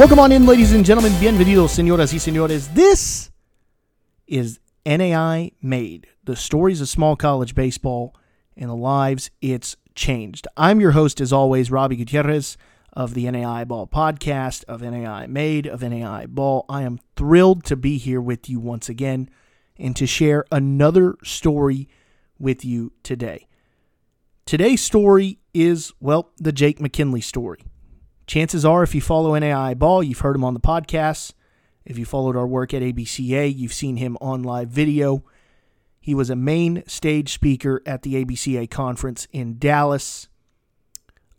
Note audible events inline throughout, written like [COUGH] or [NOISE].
Welcome on in, ladies and gentlemen. Bienvenidos, señoras y señores. This is NAIA Made, the stories of small college baseball and the lives it's changed. I'm your host, as always, Robbie Gutierrez of the NAIA Ball podcast, of NAIA Made, of NAIA Ball. I am thrilled to be here with you once again and to share another story with you today. Today's story is, well, the Jake McKinley story. Chances are, if you follow NAIA Ball, you've heard him on the podcast. If you followed our work at ABCA, you've seen him on live video. He was a main stage speaker at the ABCA conference in Dallas.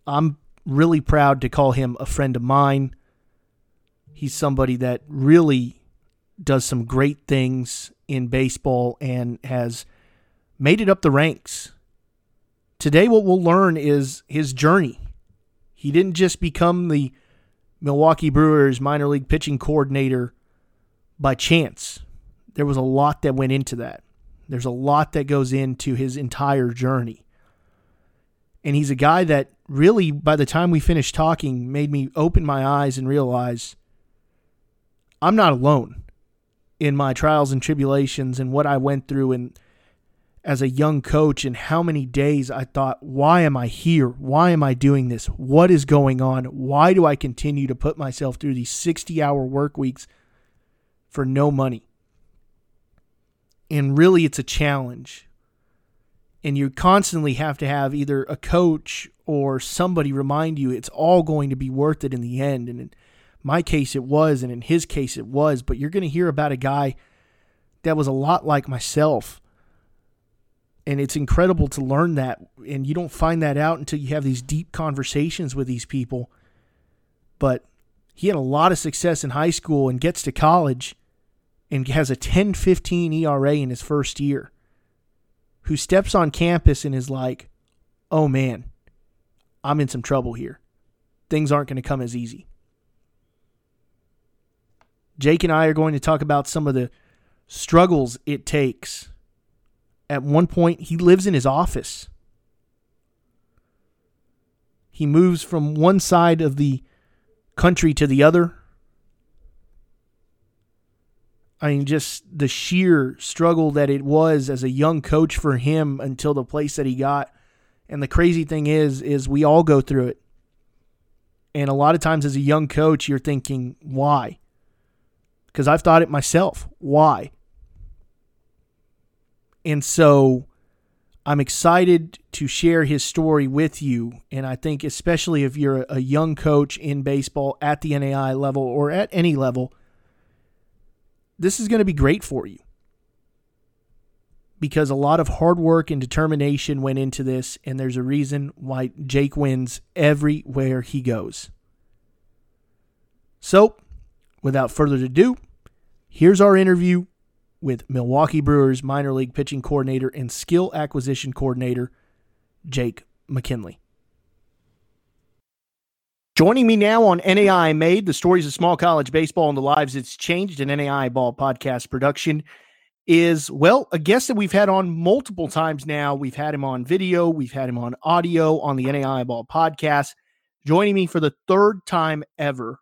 I'm really proud to call him a friend of mine. He's somebody that really does some great things in baseball and has made it up the ranks. Today, what we'll learn is his journey he didn't just become the Milwaukee Brewers minor league pitching coordinator by chance. There was a lot that went into that. There's a lot that goes into his entire journey. And he's a guy that really, by the time we finished talking, made me open my eyes and realize I'm not alone in my trials and tribulations and what I went through and as a young coach and how many days I thought, why am I here? Why am I doing this? What is going on? Why do I continue to put myself through these 60 hour work weeks for no money? And really, it's a challenge. And you constantly have to have either a coach or somebody remind you it's all going to be worth it in the end. And in my case, it was. And in his case, it was. But you're going to hear about a guy that was a lot like myself and it's incredible to learn that and you don't find that out until you have these deep conversations with these people. But he had a lot of success in high school and gets to college and has a 10-15 ERA in his first year who steps on campus and is like oh man I'm in some trouble here. Things aren't going to come as easy. Jake and I are going to talk about some of the struggles it takes at one point, he lives in his office. He moves from one side of the country to the other. I mean, just the sheer struggle that it was as a young coach for him until the place that he got. And the crazy thing is, is we all go through it. And a lot of times as a young coach, you're thinking, why? Because I've thought it myself. Why? And so I'm excited to share his story with you. And I think, especially if you're a young coach in baseball at the NAIA level or at any level, this is going to be great for you because a lot of hard work and determination went into this, and there's a reason why Jake wins everywhere he goes. So, without further ado, here's our interview with Milwaukee Brewers minor league pitching coordinator and skill acquisition coordinator Jake McKinley. Joining me now on NAIA Made, the stories of small college baseball and the lives it's changed in NAIA Ball podcast production is, well, a guest that we've had on multiple times now. We've had him on video, we've had him on audio on the NAIA Ball podcast. Joining me for the third time ever,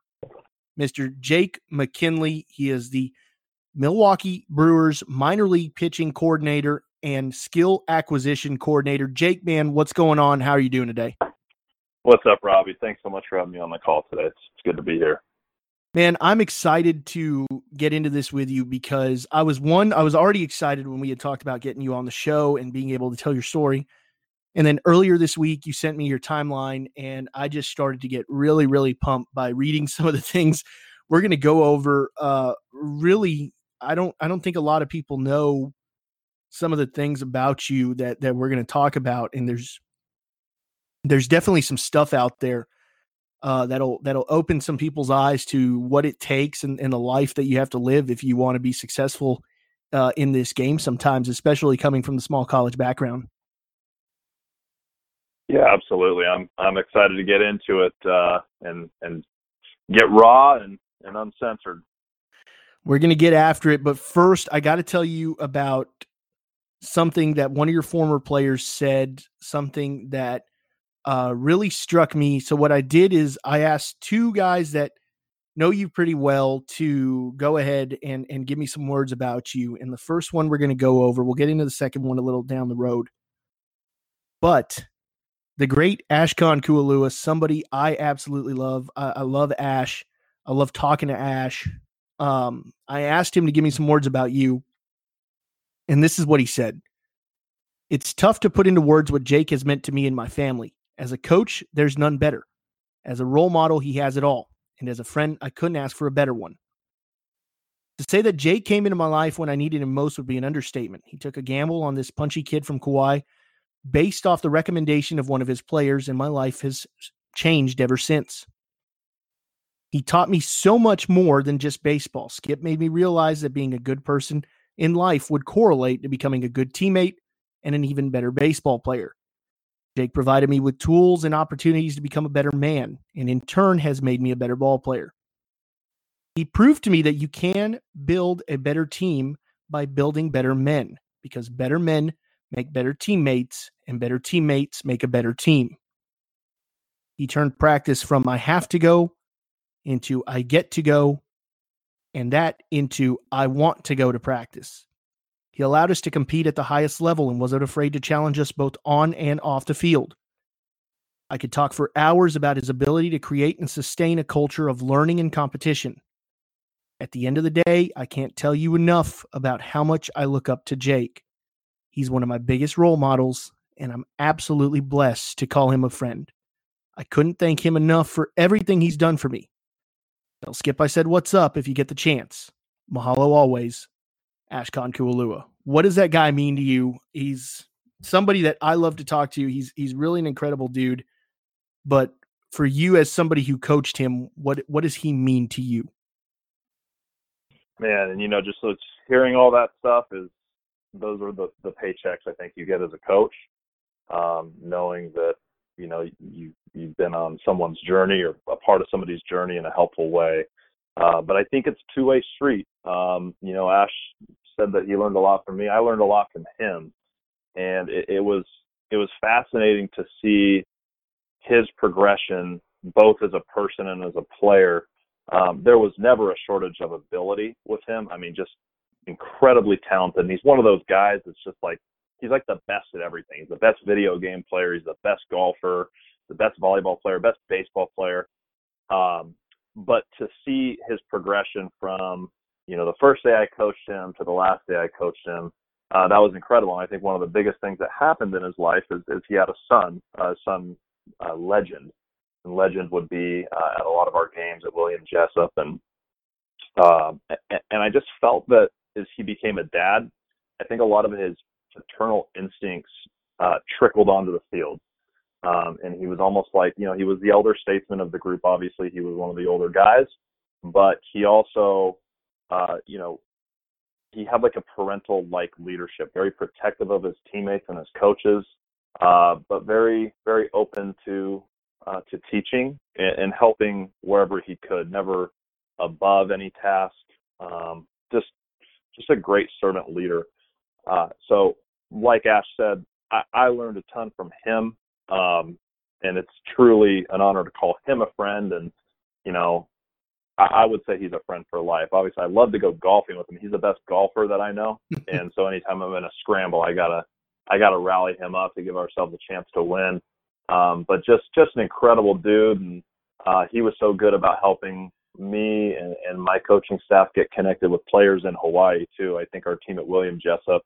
Mr. Jake McKinley. He is the Milwaukee Brewers minor league pitching coordinator and skill acquisition coordinator. Jake, man, what's going on? How are you doing today? What's up, Robbie? Thanks so much for having me on the call today. It's, it's good to be here. Man, I'm excited to get into this with you because I was one, I was already excited when we had talked about getting you on the show and being able to tell your story. And then earlier this week, you sent me your timeline, and I just started to get really, really pumped by reading [LAUGHS] some of the things we're going to go over. Uh, really I don't I don't think a lot of people know some of the things about you that that we're going to talk about and there's there's definitely some stuff out there uh, that'll that'll open some people's eyes to what it takes and, and the life that you have to live if you want to be successful uh, in this game sometimes especially coming from the small college background. Yeah absolutely. I'm i'm excited to get into it uh, and and get raw and and uncensored we're going to get after it. But first, I got to tell you about something that one of your former players said, something that uh, really struck me. So, what I did is I asked two guys that know you pretty well to go ahead and and give me some words about you. And the first one we're going to go over. We'll get into the second one a little down the road. But the great Ashkan Kualua, somebody I absolutely love. I, I love Ash. I love talking to Ash. Um, I asked him to give me some words about you, and this is what he said. It's tough to put into words what Jake has meant to me and my family. As a coach, there's none better. As a role model, he has it all. And as a friend, I couldn't ask for a better one. To say that Jake came into my life when I needed him most would be an understatement. He took a gamble on this punchy kid from Kauai based off the recommendation of one of his players, and my life has changed ever since. He taught me so much more than just baseball. Skip made me realize that being a good person in life would correlate to becoming a good teammate and an even better baseball player. Jake provided me with tools and opportunities to become a better man, and in turn has made me a better ball player. He proved to me that you can build a better team by building better men, because better men make better teammates, and better teammates make a better team. He turned practice from I have to go into I get to go, and that into I want to go to practice. He allowed us to compete at the highest level and wasn't afraid to challenge us both on and off the field. I could talk for hours about his ability to create and sustain a culture of learning and competition. At the end of the day, I can't tell you enough about how much I look up to Jake. He's one of my biggest role models, and I'm absolutely blessed to call him a friend. I couldn't thank him enough for everything he's done for me. Tell Skip I said what's up if you get the chance. Mahalo always, Ashkan Kualua. What does that guy mean to you? He's somebody that I love to talk to. He's he's really an incredible dude. But for you as somebody who coached him, what what does he mean to you? Man, and you know, just so hearing all that stuff is those are the the paychecks I think you get as a coach. Um, knowing that you know you you've been on someone's journey or a part of somebody's journey in a helpful way. Uh, but I think it's two way street. Um, you know, Ash said that he learned a lot from me. I learned a lot from him, and it, it was it was fascinating to see his progression both as a person and as a player. Um, there was never a shortage of ability with him. I mean, just incredibly talented. And he's one of those guys that's just like he's like the best at everything. He's the best video game player. He's the best golfer, the best volleyball player, best baseball player. Um, but to see his progression from you know the first day I coached him to the last day I coached him, uh, that was incredible. And I think one of the biggest things that happened in his life is, is he had a son, a son uh, legend. And legend would be uh, at a lot of our games at William Jessup, and uh, and I just felt that as he became a dad, I think a lot of his paternal instincts uh, trickled onto the field. Um, and he was almost like, you know, he was the elder statesman of the group. Obviously, he was one of the older guys, but he also, uh, you know, he had like a parental like leadership, very protective of his teammates and his coaches, uh, but very, very open to uh, to teaching and, and helping wherever he could. Never above any task. Um, just just a great servant leader. Uh, so, like Ash said, I, I learned a ton from him, um, and it's truly an honor to call him a friend. And you know, I, I would say he's a friend for life. Obviously, I love to go golfing with him. He's the best golfer that I know, [LAUGHS] and so anytime I'm in a scramble, I gotta I gotta rally him up to give ourselves a chance to win. Um, but just just an incredible dude, and uh, he was so good about helping me and, and my coaching staff get connected with players in Hawaii too. I think our team at William Jessup,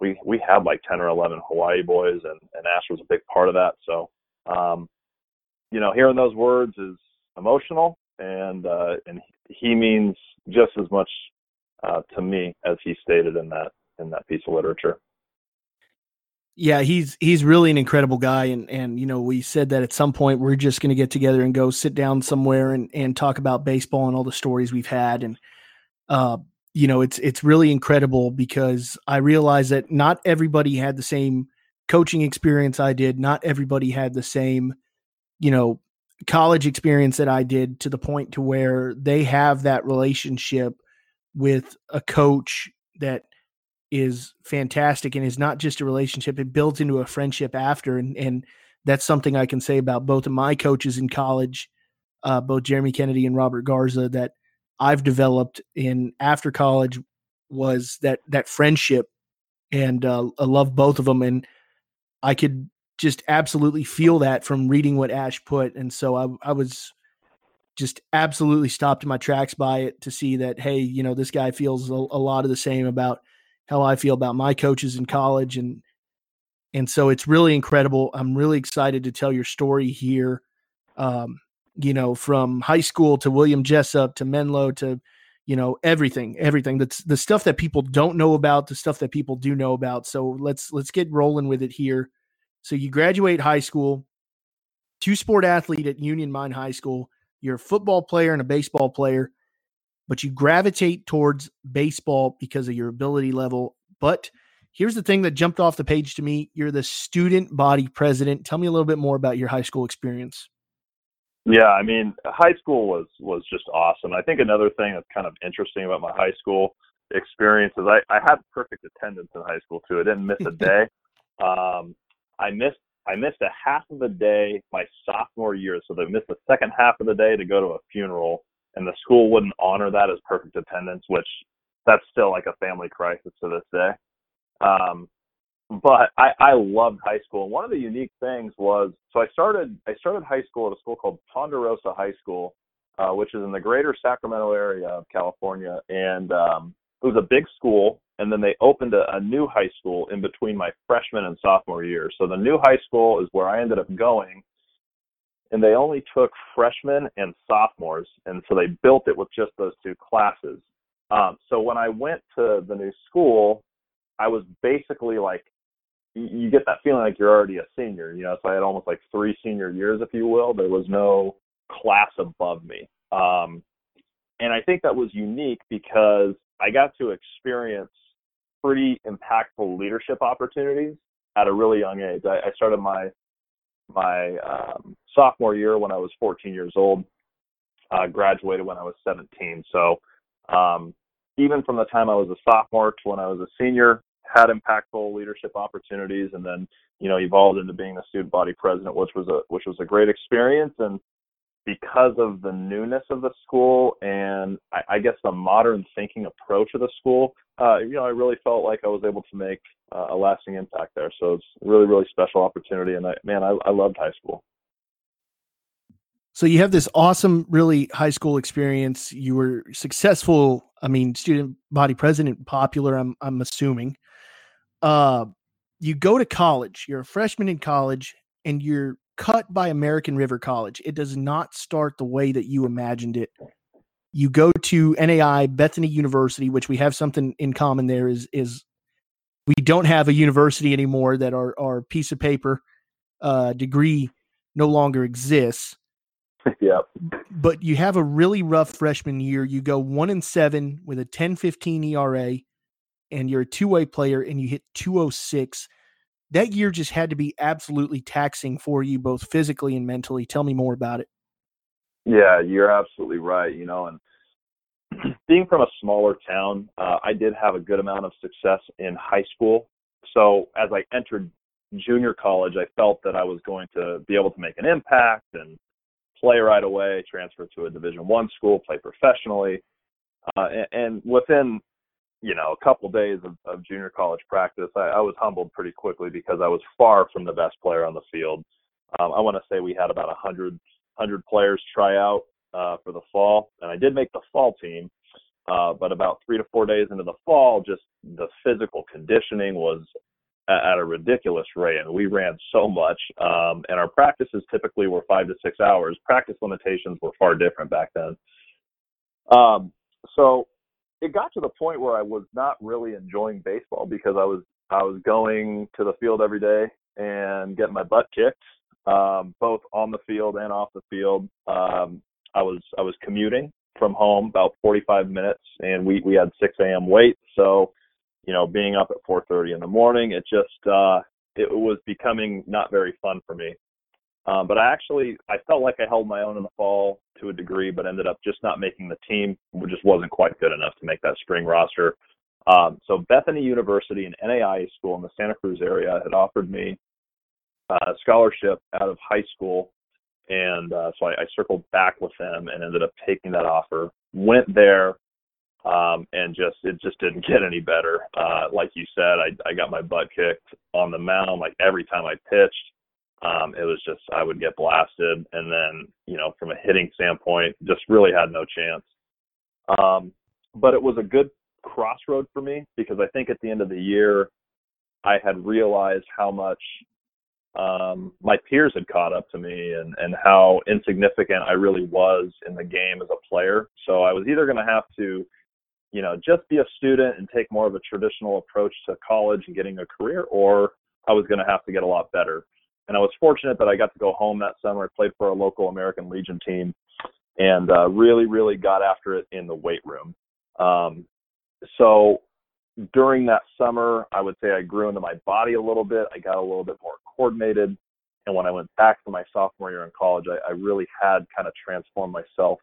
we we had like ten or eleven Hawaii boys, and, and Ash was a big part of that. So, um, you know, hearing those words is emotional, and uh, and he means just as much uh, to me as he stated in that in that piece of literature yeah, he's he's really an incredible guy, and and you know we said that at some point we're just going to get together and go sit down somewhere and and talk about baseball and all the stories we've had, and uh, you know it's it's really incredible because I realize that not everybody had the same coaching experience I did, not everybody had the same, you know, college experience that I did to the point to where they have that relationship with a coach that is fantastic and is not just a relationship it builds into a friendship after and and that's something i can say about both of my coaches in college uh, both Jeremy Kennedy and Robert Garza, that I've developed in after college was that that friendship, and uh, I love both of them, and I could just absolutely feel that from reading what Ash put, and so I, I was just absolutely stopped in my tracks by it to see that hey, you know, this guy feels a, a lot of the same about how I feel about my coaches in college, and and so it's really incredible. I'm really excited to tell your story here. Um, you know, from high school to William Jessup to Menlo to, you know, everything, everything. That's the stuff that people don't know about, the stuff that people do know about. So let's let's get rolling with it here. So you graduate high school, two sport athlete at Union Mine High School. You're a football player and a baseball player, but you gravitate towards baseball because of your ability level. But here's the thing that jumped off the page to me you're the student body president. Tell me a little bit more about your high school experience. Yeah, I mean, high school was was just awesome. I think another thing that's kind of interesting about my high school experience is I, I had perfect attendance in high school too. I didn't miss a [LAUGHS] day. Um, I missed I missed a half of the day my sophomore year, so they missed the second half of the day to go to a funeral, and the school wouldn't honor that as perfect attendance, which that's still like a family crisis to this day. Um, but I, I loved high school. One of the unique things was so I started I started high school at a school called Ponderosa High School, uh, which is in the greater Sacramento area of California, and um, it was a big school. And then they opened a, a new high school in between my freshman and sophomore year. So the new high school is where I ended up going, and they only took freshmen and sophomores, and so they built it with just those two classes. Um, so when I went to the new school, I was basically like you get that feeling like you're already a senior. You know, so I had almost like three senior years, if you will. There was no class above me, um, and I think that was unique because I got to experience pretty impactful leadership opportunities at a really young age. I, I started my my um, sophomore year when I was 14 years old. Uh, graduated when I was 17. So um, even from the time I was a sophomore to when I was a senior, had impactful leadership opportunities and then you know evolved into being the student body president which was a which was a great experience and because of the newness of the school and I, I guess the modern thinking approach of the school uh, you know I really felt like I was able to make uh, a lasting impact there so it's a really really special opportunity and I, man I, I loved high school so you have this awesome, really high school experience. You were successful. I mean, student body president, popular. I'm I'm assuming uh, you go to college, you're a freshman in college, and you're cut by American River College. It does not start the way that you imagined it. You go to NAIA Bethany University, which we have something in common there is is we don't have a university anymore that our, our piece of paper uh, degree no longer exists. [LAUGHS] yeah. But you have a really rough freshman year. You go one and seven with a 10 15 ERA and you're a two way player and you hit 206, that year just had to be absolutely taxing for you, both physically and mentally. Tell me more about it. Yeah, you're absolutely right. You know, and [CLEARS THROAT] being from a smaller town, uh, I did have a good amount of success in high school. So as I entered junior college, I felt that I was going to be able to make an impact and play right away, transfer to a Division One school, play professionally. Uh, and, and within you know, a couple days of, of junior college practice, I, I was humbled pretty quickly because I was far from the best player on the field. Um, I want to say we had about a hundred hundred players try out uh, for the fall, and I did make the fall team. Uh, but about three to four days into the fall, just the physical conditioning was at, at a ridiculous rate, and we ran so much. Um, and our practices typically were five to six hours. Practice limitations were far different back then. Um, so it got to the point where I was not really enjoying baseball because I was I was going to the field every day and getting my butt kicked, um, both on the field and off the field. Um, I was I was commuting from home about 45 minutes, and we we had 6 a.m. wait, so you know being up at 4:30 in the morning, it just uh, it was becoming not very fun for me. Um, but I actually I felt like I held my own in the fall to a degree, but ended up just not making the team. It just wasn't quite good enough to make that spring roster. Um, so Bethany University, an NAIA school in the Santa Cruz area, had offered me a scholarship out of high school, and uh, so I, I circled back with them and ended up taking that offer. Went there, um, and just it just didn't [LAUGHS] get any better. Uh, like you said, I, I got my butt kicked on the mound. Like every time I pitched, um, it was just I would get blasted, and then you know from a hitting standpoint, just really had no chance. Um, but it was a good crossroad for me because I think at the end of the year, I had realized how much um, my peers had caught up to me and, and how insignificant I really was in the game as a player. So I was either going to have to, you know, just be a student and take more of a traditional approach to college and getting a career, or I was going to have to get a lot better. And I was fortunate that I got to go home that summer. I played for a local American Legion team and uh, really, really got after it in the weight room. Um, so during that summer, I would say I grew into my body a little bit. I got a little bit more coordinated. And when I went back for my sophomore year in college, I, I really had kind of transformed myself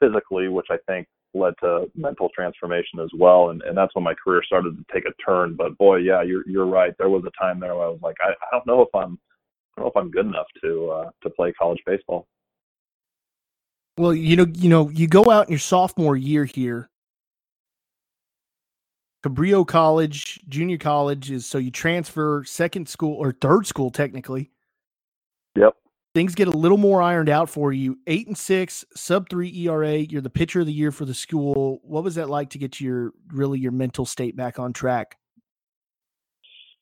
physically, which I think led to mental transformation as well. And, and that's when my career started to take a turn. But boy, yeah, you're you're right. There was a time there where I was like, I, I don't know if I'm don't know if I'm good enough to uh, to play college baseball. Well, you know, you know, you go out in your sophomore year here. Cabrillo College, junior college is so you transfer second school or third school technically. Yep. Things get a little more ironed out for you. Eight and six, sub three ERA. You're the pitcher of the year for the school. What was that like to get your really your mental state back on track?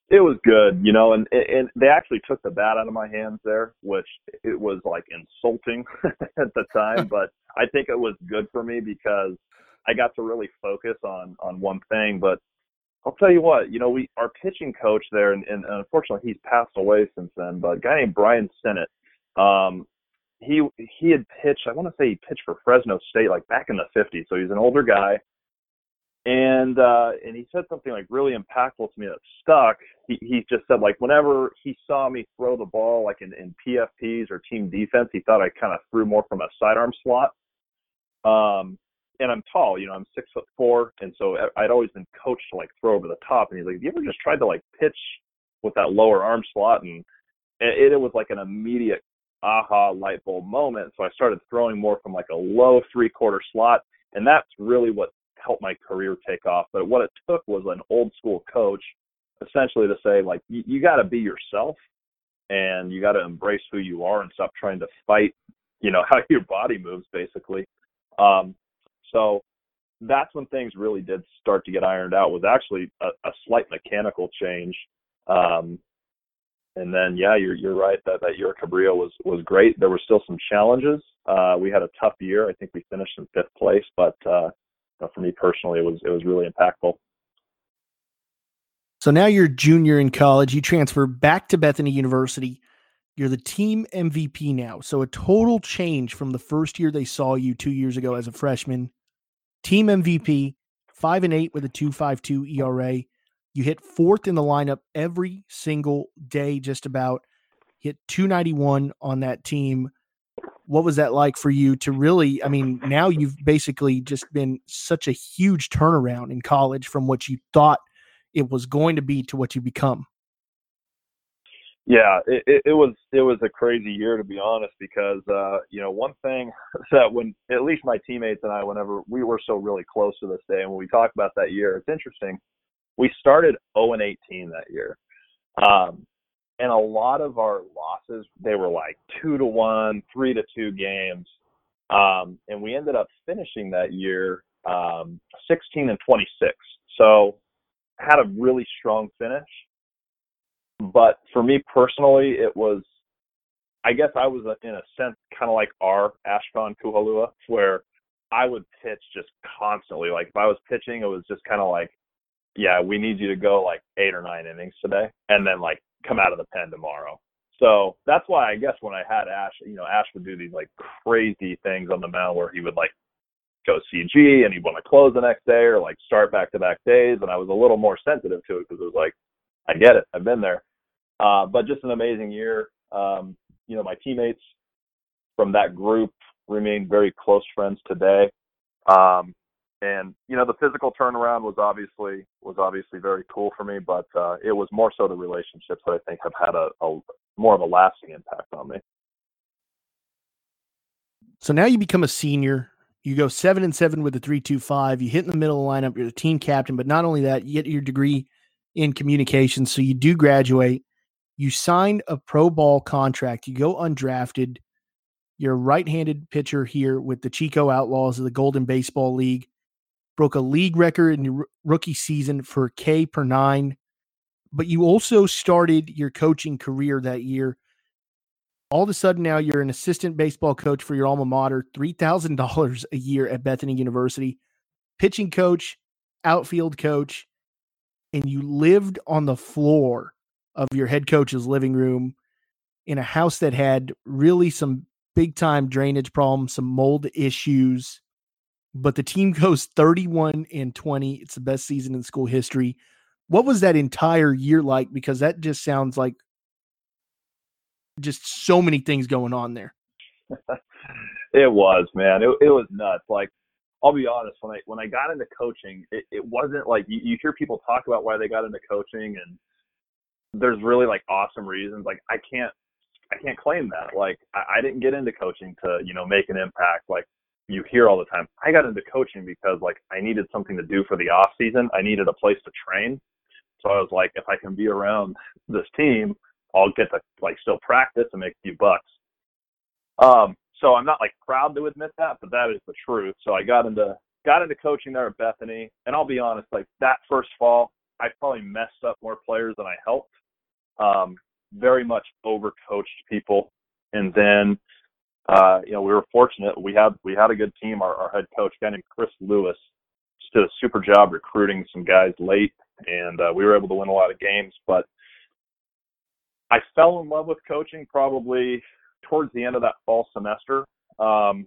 It was good, you know, and and they actually took the bat out of my hands there, which it was like insulting [LAUGHS] at the time, [LAUGHS] but I think it was good for me because I got to really focus on on one thing. But I'll tell you what, you know, we our pitching coach there, and, and unfortunately he's passed away since then, but a guy named Brian Sennett, um, he he had pitched. I want to say he pitched for Fresno State like back in the '50s, so he's an older guy and uh and he said something like really impactful to me that stuck. He he just said like whenever he saw me throw the ball like in, in pfps or team defense he thought i kind of threw more from a sidearm slot. Um and i'm tall you know i'm six foot four. And so i'd always been coached to like throw over the top. And he's like have you ever just tried to like pitch with that lower arm slot? And it, it was like an immediate aha light bulb moment. So i started throwing more from like a low three quarter slot. And that's really what help my career take off. But what it took was an old school coach essentially to say like you, you got to be yourself and you got to embrace who you are and stop trying to fight you know [LAUGHS] how your body moves basically. Um so that's when things really did start to get ironed out was actually a, a slight mechanical change um and then yeah you're you're right that that year cabrillo was was great. There were still some challenges. Uh we had a tough year. I think we finished in fifth place but uh know, for me personally, it was it was really impactful. So now you're junior in college. You transfer back to Bethany University. You're the team MVP now. So a total change from the first year they saw you two years ago as a freshman. Team MVP, five and eight with a two five two ERA. You hit fourth in the lineup every single day, just about. Hit 291 on that team what was that like for you to really i mean now you've basically just been such a huge turnaround in college from what you thought it was going to be to what you become? Yeah it, it, was it was a crazy year to be honest because uh you know one thing [LAUGHS] that when at least my teammates and i whenever we were so really close to this day and when we talk about that year it's interesting. We started 0 and 18 that year. Um and a lot of our losses they were like two to one, three to two games, um, and we ended up finishing that year um, 16 and 26. So had a really strong finish. But for me personally, it was, I guess I was in a sense kind of like our Ashkan Kualua, where I would pitch just constantly. Like if I was pitching, it was just kind of like, yeah, we need you to go like eight or nine innings today, and then like come out of the pen tomorrow. So that's why I guess when I had Ash, you know, Ash would do these like crazy things on the mound where he would like go CG and he'd want to close the next day or like start back to back days. And I was a little more sensitive to it because it was like, I get it, I've been there. Uh, but just an amazing year. Um, you know, my teammates from that group remain very close friends today. Um, and you know the physical turnaround was obviously was obviously very cool for me but uh it was more so the relationships that i think have had a, a more of a lasting impact on me So now you become a senior. You go seven and seven with the three two five. You hit in the middle of the lineup. You're the team captain, but not only that, you get your degree in communications. So you do graduate. You sign a pro ball contract. You go undrafted. You're a right-handed pitcher here with the Chico Outlaws of the Golden Baseball League. Broke a league record in your rookie season for K per nine. But you also started your coaching career that year all of a sudden now you're an assistant baseball coach for your alma mater, $3,000 a year at Bethany University, pitching coach, outfield coach, and you lived on the floor of your head coach's living room in a house that had really some big time drainage problems, some mold issues. But the team [LAUGHS] goes 31 and 20. It's the best season in school history. What was that entire year like? Because that just sounds like just so many things going on there. [LAUGHS] it was, man. It, it was nuts. Like, I'll be honest, when I when I got into coaching, it, it wasn't like you, you hear people talk about why they got into coaching, and there's really like awesome reasons. Like, I can't I can't claim that. Like, I, I didn't get into coaching to you know make an impact. Like you hear all the time. I got into coaching because like I needed something to do for the off season. I needed a place to train. So I was like, if I can be around [LAUGHS] this team, I'll get to like still practice and make a few bucks. Um, so I'm not like proud to admit that, but that is the truth. So I got into got into coaching there at Bethany, and I'll be honest, like that first fall, I probably messed up more players than I helped. Um, very much overcoached people, and then uh, you know we were fortunate. We had we had a good team. Our, our head coach, guy named Chris Lewis, just did a super job recruiting some guys late, and uh, we were able to win a lot of games. But I fell in love with coaching probably towards the end of that fall semester. Um,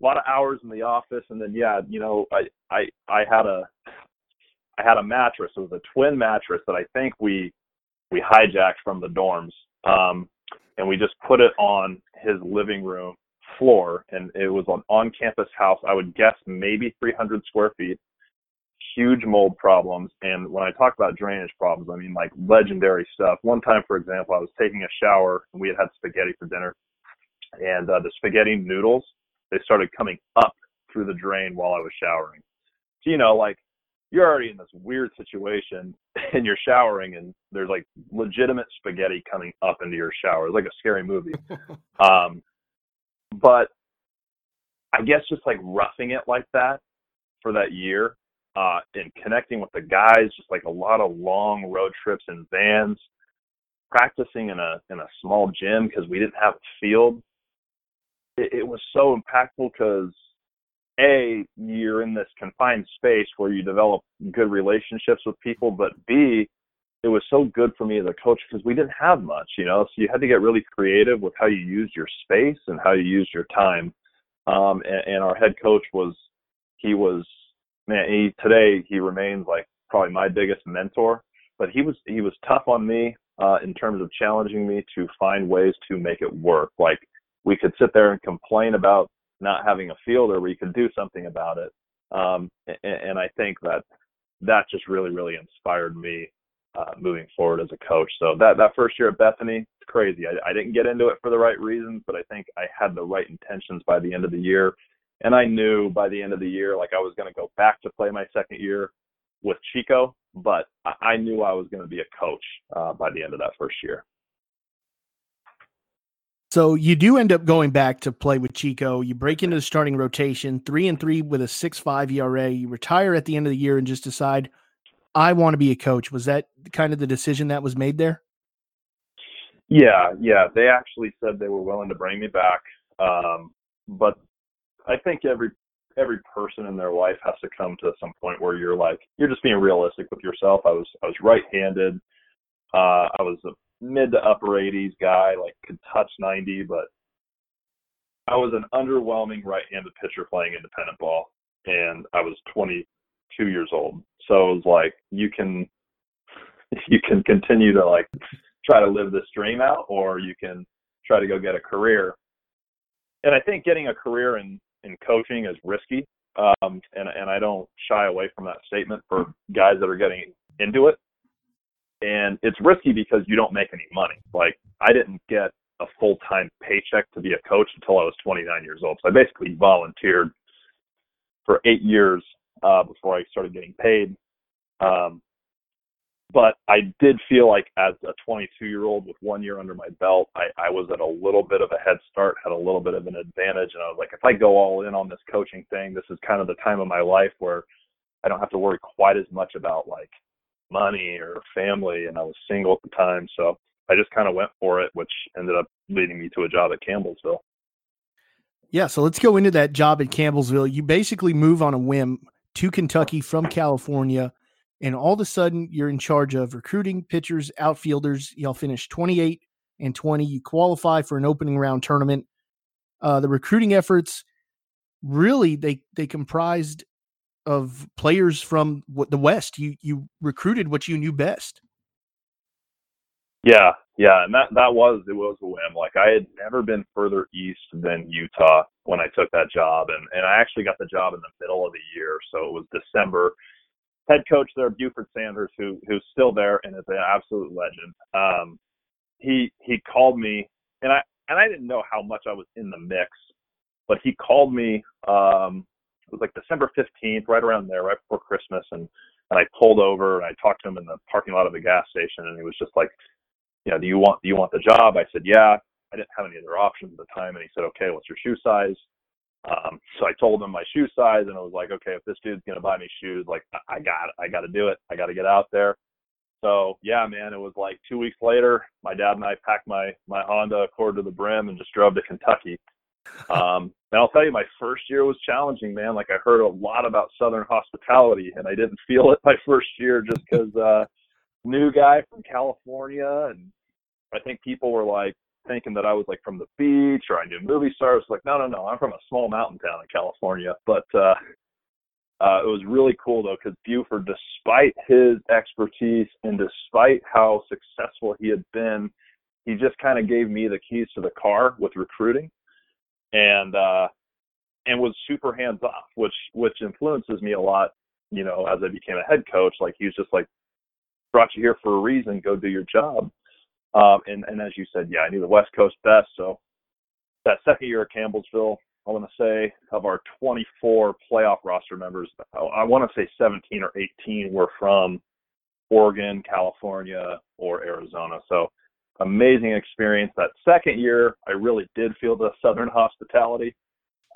a lot of hours in the office, and then yeah, you know, I I I had a I had a mattress. It was a twin mattress that I think we we hijacked from the dorms, um, and we just put it on his living room floor, and it was an on-campus house. I would guess maybe 300 square feet huge mold problems. And when I talk about drainage problems, I mean like legendary stuff. One time, for example, I was taking a shower and we had had spaghetti for dinner, and uh, the spaghetti noodles they started coming up through the drain while I was showering. So you know, like you're already in this weird situation [LAUGHS] and you're showering and there's like legitimate spaghetti coming up into your shower. It's like a scary movie. [LAUGHS] um, but I guess just like roughing it like that for that year uh, and connecting with the guys, just like a lot of long road trips in vans, practicing in a in a small gym because we didn't have a field. It, it was so impactful because a you're in this confined space where you develop good relationships with people, but b it was so good for me as a coach because we didn't have much, you know. So you had to get really creative with how you used your space and how you used your time. Um, and, and our head coach was he was man, he today he remains like probably my biggest mentor. But he was he was tough on me uh, in terms of challenging me to find ways to make it work. Like we could sit there and complain about not having a fielder where you could do something about it. Um, and, and I think that that just really really inspired me uh, moving forward as a coach. So that that first year at Bethany, it's crazy. I, I didn't get into it for the right reasons, but I think I had the right intentions by the end of the year. And I knew by the end of the year, like I was going to go back to play my second year with Chico, but I knew I was going to be a coach uh, by the end of that first year. So you do end up going back to play with Chico. You break into the starting rotation, three and three with a six five ERA. You retire at the end of the year and just decide, I want to be a coach. Was that kind of the decision that was made there? Yeah, yeah. They actually said they were willing to bring me back, um, but I think every every person in their life has to come to some point where you're like you're just being realistic with yourself. I was I was right-handed. Uh, I was a mid to upper 80s guy, like could touch 90, but I was an underwhelming right-handed pitcher playing independent ball, and I was 22 years old. So it was like you can [LAUGHS] you can continue to like try to live this dream out, or you can try to go get a career. And I think getting a career in in coaching is risky, um, and and I don't shy away from that statement for guys that are getting into it. And it's risky because you don't make any money. Like I didn't get a full time paycheck to be a coach until I was 29 years old. So I basically volunteered for eight years uh, before I started getting paid. Um, but I did feel like as a 22 year old with one year under my belt, I, I was at a little bit of a head start, had a little bit of an advantage. And I was like, if I go all in on this coaching thing, this is kind of the time of my life where I don't have to worry quite as much about like money or family. And I was single at the time. So I just kind of went for it, which ended up leading me to a job at Campbellsville. Yeah. So let's go into that job at Campbellsville. You basically move on a whim to Kentucky from California and all of a sudden you're in charge of recruiting pitchers, outfielders. Y'all finish 28 and 20. You qualify for an opening round tournament. Uh, the recruiting efforts really they they comprised of players from the West. You you recruited what you knew best. Yeah, yeah, and that that was it was a whim. Like I had never been further east than Utah when I took that job, and and I actually got the job in the middle of the year, so it was December head coach there, Beauford Sanders, who who's still there and is an absolute legend. Um, he he called me, and I and I didn't know how much I was in the mix, but he called me. Um, it was like December fifteenth, right around there, right before Christmas, and and I pulled over and I talked to him in the parking lot of the gas station, and he was just like, you know, do you want do you want the job? I said, yeah. I didn't have any other options at the time, and he said, okay, what's your shoe size? Um, so I told him my shoe size, and I was like, okay, if this dude's gonna buy me shoes, like I got I got to do it, I got to get out there. So yeah, man, it was like two weeks later, my dad and I packed my my Honda Accord to the brim and just drove to Kentucky. Um, and I'll tell you, my first year was challenging, man. Like I heard a lot about Southern hospitality, and I didn't [LAUGHS] feel it my first year just because uh, new guy from California, and I think people were like, thinking that I was like from the beach or I knew movie stars. Like, no, no, no, I'm from a small mountain town in California. But uh, uh, it was really cool though because Beauford, despite his expertise and despite how successful he had been, he just kind of gave me the keys to the car with recruiting, and uh, and was super hands off, which which influences me a lot. You know, as I became a head coach, like he was just like, brought you here for a reason. Go do your job. Um, and, and as you said, yeah, I knew the West Coast best. So that second year at Campbellsville, I want to say of our 24 playoff roster members, I want to say 17 or 18 were from Oregon, California, or Arizona. So amazing experience. That second year, I really did feel the Southern hospitality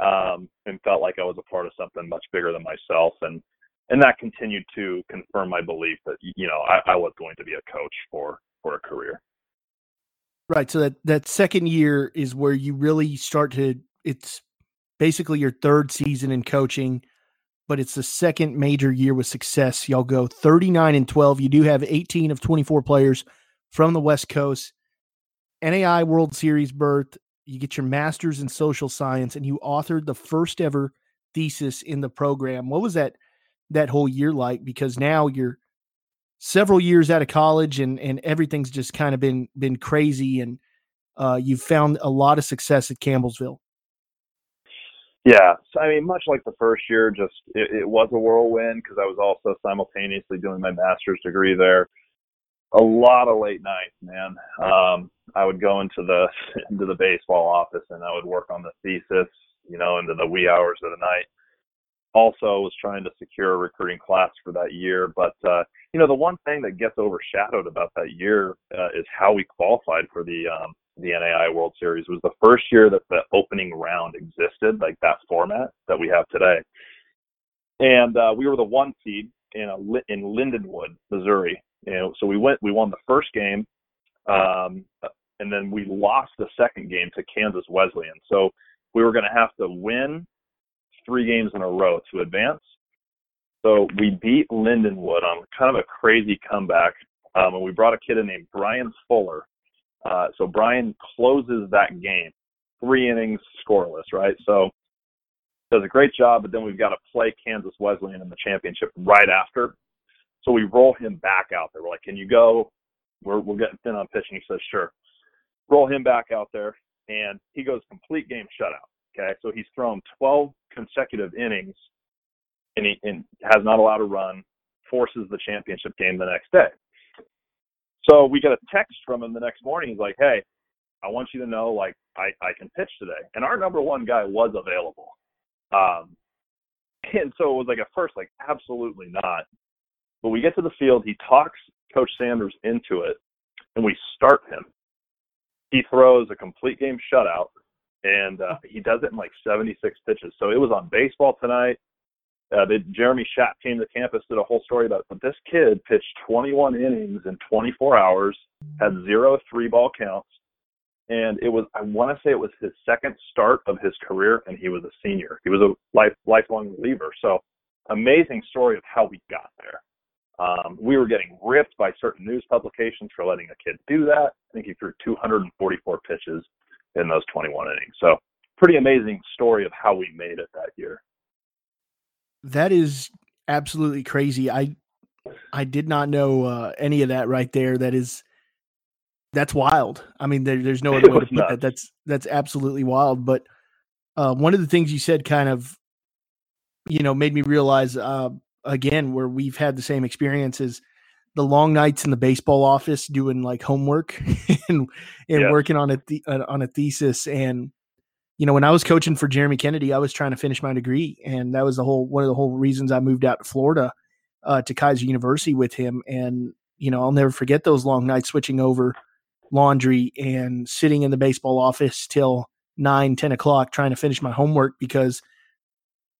um, and felt like I was a part of something much bigger than myself. And and that continued to confirm my belief that you know I, I was going to be a coach for for a career. Right. So that that second year is where you really start to. It's basically your third season in coaching, but it's the second major year with success. Y'all go 39 and 12. You do have 18 of 24 players from the West Coast. NAIA World Series berth. You get your master's in social science, and you authored the first ever thesis in the program. What was that that whole year like? Because now you're several years out of college and and everything's just kind of been been crazy and uh, you've found a lot of success at Campbellsville. Yeah, so, I mean, much like the first year, just it, it was a whirlwind because I was also simultaneously doing my master's degree there. A lot of late nights, man. Um, I would go into the [LAUGHS] into the baseball office and I would work on the thesis, you know, into the wee hours of the night also was trying to secure a recruiting class for that year. But uh, you know, the one thing that gets overshadowed about that year uh, is how we qualified for the um, the NAIA World Series. It was the first year that the opening round existed, like that format that we have today. And uh, we were the one seed in a in Lindenwood, Missouri. You know, so we went, we won the first game, um, and then we lost the second game to Kansas Wesleyan. So we were going to have to win three games in a row to advance. So we beat Lindenwood on kind of a crazy comeback, um, and we brought a kid in named Brian Fuller. Uh, so Brian closes that game, three innings scoreless, right? So does a great job, but then we've got to play Kansas Wesleyan in the championship right after. So we roll him back out there. We're like, "Can you go? We're we're getting thin on pitching." He says, "Sure." Roll him back out there, and he goes complete game shutout. Okay, so he's thrown 12 consecutive innings, and he and has not allowed a run, forces the championship game the next day. So we get a text from him the next morning. He's like, "Hey, I want you to know like I I can pitch today." And our number one guy was available. Um, [LAUGHS] and so it was like at first like absolutely not. But we get to the field, he talks Coach Sanders into it, and we start him. He throws a complete game shutout, and uh, he does it in like 76 pitches. So it was on baseball tonight. Uh, they, Jeremy Schaap came to campus, did a whole story about it. But this kid pitched 21 innings in 24 hours, had zero three ball counts, and it was I want to say it was his second start of his career, and he was a senior. He was a life lifelong reliever. So amazing story of how we got there. Um, we were getting ripped by certain news publications for letting a kid do that. I think he threw 244 pitches in those 21 innings. So pretty amazing story of how we made it that year. That is absolutely crazy. I I did not know uh, any of that right there. That is that's wild. I mean, there, there's no [LAUGHS] other way to put nuts. that. That's that's absolutely wild. But uh, one of the things you said kind of, you know, made me realize uh, again where we've had the same experiences the long nights in the baseball office doing like homework [LAUGHS] and and yeah. working on a th- uh, on a thesis and you know, when I was coaching for Jeremy Kennedy, I was trying to finish my degree, and that was the whole one of the whole reasons I moved out to Florida uh, to Keiser University with him. And you know, I'll never forget those long nights switching over laundry and sitting in the baseball office till nine, ten o'clock trying to finish my homework because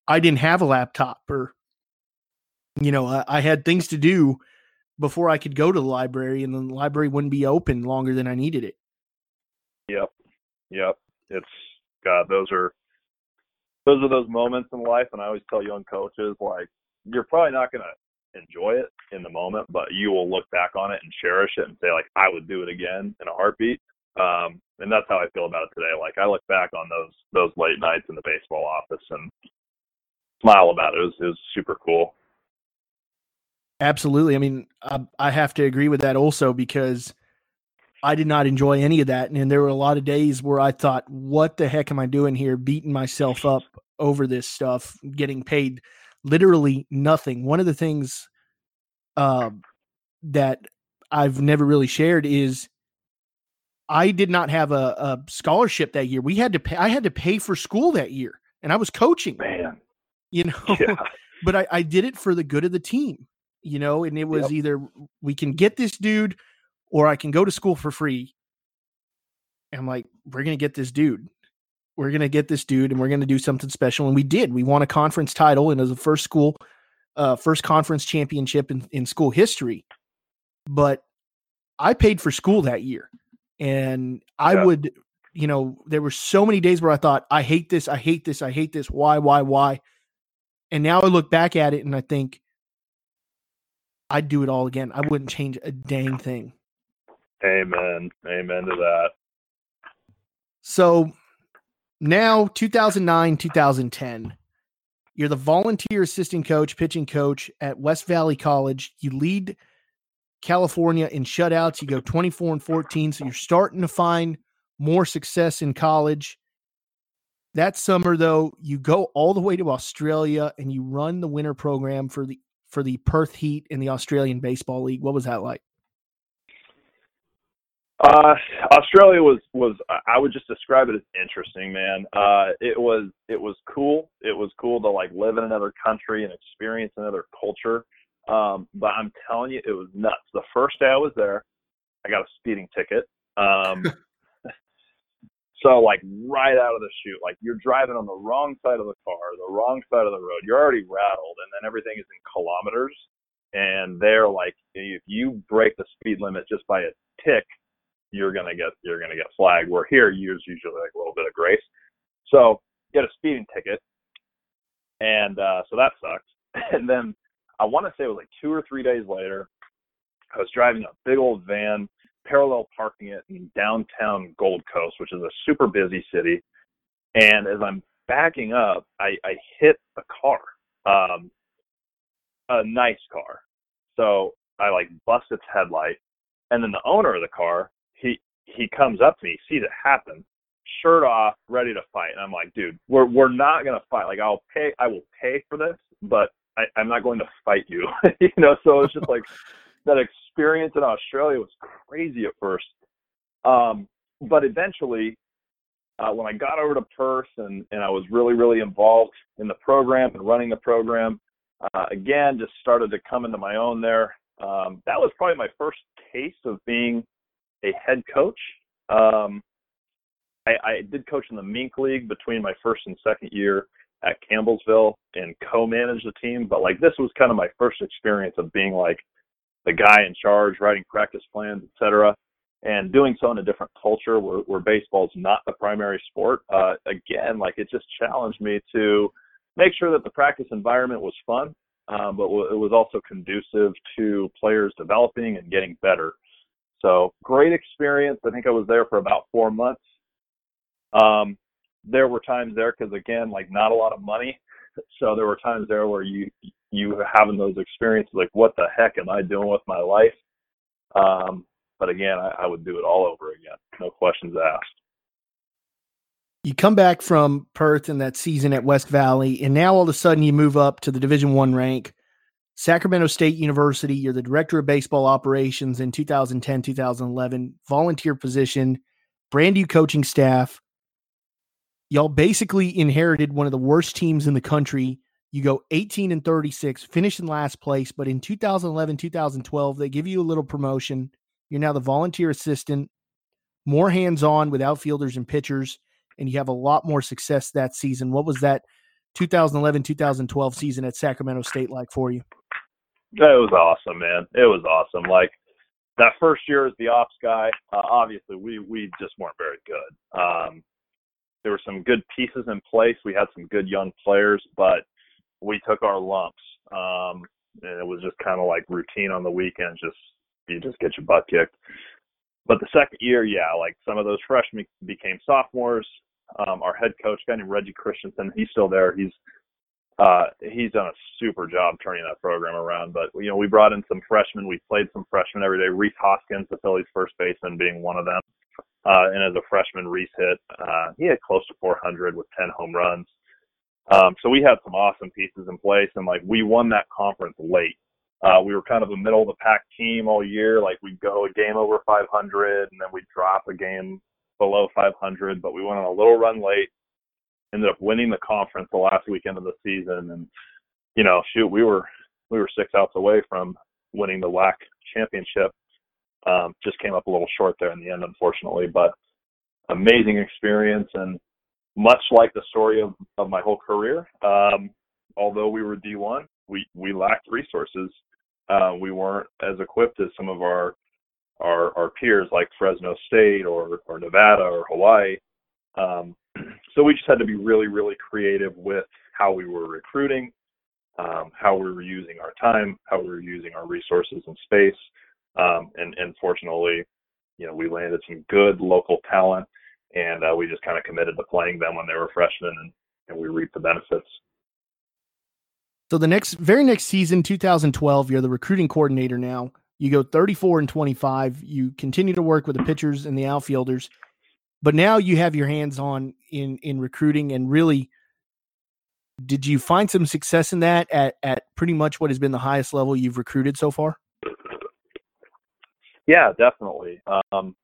I didn't have a laptop or you know, I, I had things to do before I could go to the library, and the library wouldn't be open longer than I needed it. Yep, yep. It's God, those are those are those moments in life, and I always tell young coaches like you're probably not going to enjoy it in the moment, but you will look back on it and cherish it and say like I would do it again in a heartbeat. Um, and that's how I feel about it today. Like I look back on those those late nights in the baseball office and smile about it. It was, it was super cool. Absolutely. I mean, I, I have to agree with that also because I did not enjoy any of that. And there were a lot of days where I thought, what the heck am I doing here? Beating myself up over this stuff, getting paid literally nothing. One of the things uh, that I've never really shared is I did not have a, a, scholarship that year. We had to pay, I had to pay for school that year and I was coaching. Man. You [LAUGHS] know, yeah. but I, I did it for the good of the team, you know, and it was yep. either we can get this dude or I can go to school for free. And I'm like, we're going to get this dude. We're going to get this dude and we're going to do something special. And we did. We won a conference title and it was the first school, uh, first conference championship in, in school history. But I paid for school that year. And I yeah. would, you know, there were so many days where I thought, I hate this, I hate this, I hate this. Why, why, why? And now I look back at it and I think, I'd do it all again. I wouldn't change a dang thing. Amen. Amen to that. So now 2009, 2010, you're the volunteer assistant coach, pitching coach at West Valley College. You lead California in shutouts. You go 24 and 14. So you're starting to find more success in college. That summer, though, you go all the way to Australia and you run the winter program for the for the Perth Heat in the Australian Baseball League. What was that like? Uh, Australia was was I would just describe it as interesting, man. Uh, it was it was cool. It was cool to like live in another country and experience another culture. Um, but I'm telling you, it was nuts. The first day I was there, I got a speeding ticket. Um, [LAUGHS] so like right out of the chute, like you're driving on the wrong side of the car, the wrong side of the road. You're already rattled, and then everything is in kilometers. And they're like, if you break the speed limit just by a tick, you're gonna get you're gonna get flagged. Where here, you use usually like a little bit of grace. So get a speeding ticket, and uh, so that sucks. [LAUGHS] And then I want to say it was like two or three days later, I was driving a big old van, parallel parking it in downtown Gold Coast, which is a super busy city. And as I'm backing up, I, I hit a car, um, a nice car. So I like bust its headlight, and then the owner of the car he he comes up to me, sees it happen, shirt off, ready to fight, and I'm like, dude, we're we're not gonna fight. Like I'll pay, I will pay for this, but I, I'm not going to fight you. [LAUGHS] you know, so it's just like [LAUGHS] that experience in Australia was crazy at first. Um, but eventually, uh, when I got over to Perth and, and I was really, really involved in the program and running the program, uh, again, just started to come into my own there. Um, that was probably my first taste of being a head coach. Um, I, I did coach in the Mink League between my first and second year at Campbellsville and co-manage the team, but like this was kind of my first experience of being like the guy in charge, writing practice plans, etc and doing so in a different culture where, where baseball is not the primary sport, uh, again, like it just challenged me to make sure that the practice environment was fun, um, but it was also conducive to players developing and getting better. So great experience. I think I was there for about four months. Um, there were times there because again, like not a lot of money. [LAUGHS] So there were times there where you you having those experiences like what the heck am I doing with my life? Um, but again, I, I would do it all over again. No questions asked. You come back from Perth in that season at West Valley, and now all of a sudden you move up to the Division One rank. Sacramento State University, you're the director of baseball operations in 2010, 2011, volunteer position, brand new coaching staff. Y'all basically inherited one of the worst teams in the country. You go 18 and 36, finish in last place, but in 2011, 2012, they give you a little promotion. You're now the volunteer assistant, more hands on with outfielders and pitchers, and you have a lot more success that season. What was that 2011 2012 season at Sacramento State like for you? It was awesome, man. It was awesome. Like that first year as the ops guy, uh, obviously we we just weren't very good. Um, there were some good pieces in place. We had some good young players, but we took our lumps. Um, and it was just kind of like routine on the weekends, just you just get your butt kicked. But the second year, yeah, like some of those freshmen became sophomores. Um, our head coach, guy named Reggie Christiansen, he's still there. He's uh, he's done a super job turning that program around. But you know, we brought in some freshmen. We played some freshmen every day. Rhys Hoskins, the Phillies' first baseman, being one of them. Uh, and as a freshman, Rhys hit uh, he had close to 400 with 10 home runs. Um, so we had some awesome pieces in place, and like we won that conference late. Uh, we were kind of a middle of the pack team all year. Like we'd go a game over 500 and then we'd drop a game below 500, but we went on a little run late. Ended up winning the conference the last weekend of the season, and you know, shoot, we were we were six outs away from winning the WAC championship. Um, just came up a little short there in the end, unfortunately, but amazing experience and much like the story of, of my whole career. Um, although we were D1, we we lacked resources. Uh, we weren't as equipped as some of our our, our peers like Fresno State or or Nevada or Hawaii. Um, [CLEARS THROAT] so we just had to be really really creative with how we were recruiting, um, how we were using our time, how we were using our resources and space. Um, and, and fortunately, you know, we landed some good local talent, and uh, we just kind of committed to playing them when they were freshmen, and, and we reaped the benefits. So the next, very next season, 2012, you're the recruiting coordinator now. You go 34 and 25. You continue to work with the pitchers and the outfielders, but now you have your hands on in in recruiting and really. Did you find some success in that at at pretty much what has been the highest level you've recruited so far? Yeah, definitely. Um,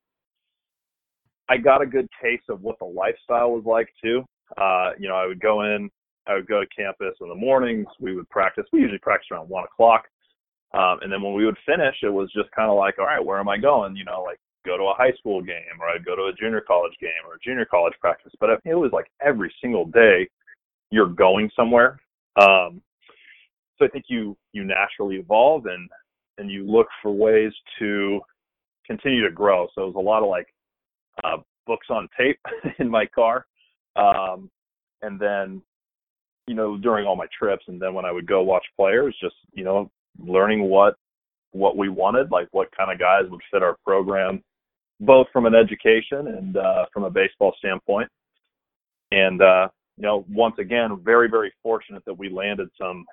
I got a good taste of what the lifestyle was like too. Uh, you know, I would go in I would go to campus in the mornings. We would practice. We usually practice around one o'clock. Um, and then when we would finish, it was just kind of like, all right, where am I going? You know, like go to a high school game or I'd go to a junior college game or a junior college practice. But it was like every single day you're going somewhere. Um, so I think you you naturally evolve and and you look for ways to continue to grow. So it was a lot of like uh, books on tape [LAUGHS] in my car, um, and then you know, during all my trips and then when I would go watch players, just, you know, learning what what we wanted, like what kind of guys would fit our program, both from an education and uh, from a baseball standpoint. And uh, you know, once again, very very fortunate that we landed some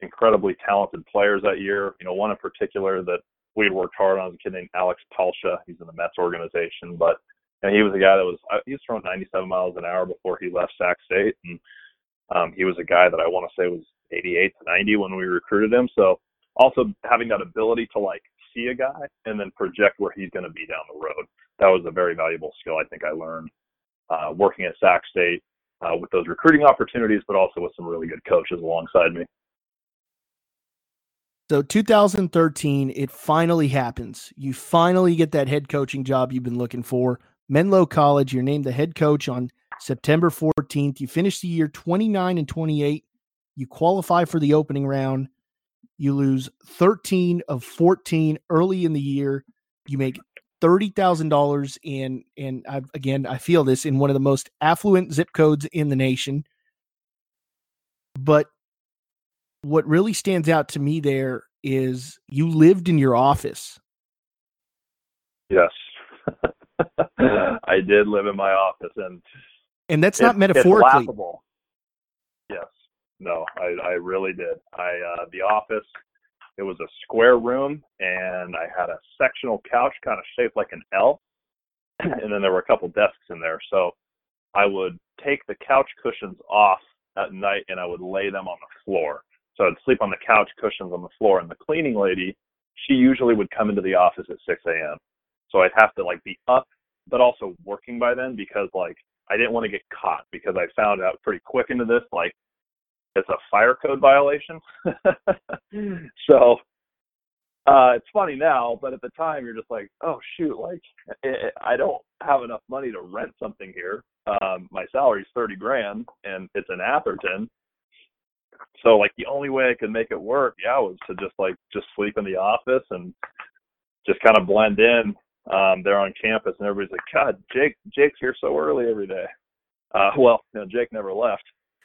incredibly talented players that year. You know, one in particular that we had worked hard on was a kid named Alex Palsha. He's in the Mets organization, but and he was a guy that was uh, he was throwing 97 miles an hour before he left Sac State, and um, he was a guy that I want to say was 88 to 90 when we recruited him. So also having that ability to like see a guy and then project where he's going to be down the road. That was a very valuable skill I think I learned uh, working at Sac State uh, with those recruiting opportunities, but also with some really good coaches alongside me. So 2013, it finally happens. You finally get that head coaching job you've been looking for. Menlo College, you're named the head coach on September 14th. You finish the year 29 and 28. You qualify for the opening round. You lose 13 of 14 early in the year. You make thirty thousand dollars in, and again, I feel this in one of the most affluent zip codes in the nation. But what really stands out to me there is you lived in your office. Yes. [LAUGHS] [LAUGHS] I did live in my office and and that's not metaphorically. Yes. No, I, I really did. I uh the office it was a square room and I had a sectional couch kind of shaped like an L [CLEARS THROAT] and then there were a couple desks in there. So I would take the couch cushions off at night and I would lay them on the floor. So I'd sleep on the couch cushions on the floor. And the cleaning lady, she usually would come into the office at 6 a.m. So I'd have to like be up, but also working by then because like I didn't want to get caught because I found out pretty quick into this like it's a fire code violation. [LAUGHS] so uh, it's funny now, but at the time you're just like, oh shoot, like I don't have enough money to rent something here. Um, my salary's thirty grand, and it's in Atherton. So like the only way I could make it work, yeah, was to just like just sleep in the office and just kind of blend in um, there on campus. And everybody's like, God, Jake, Jake's here so early every day. Uh, [LAUGHS] well, you know, Jake never left,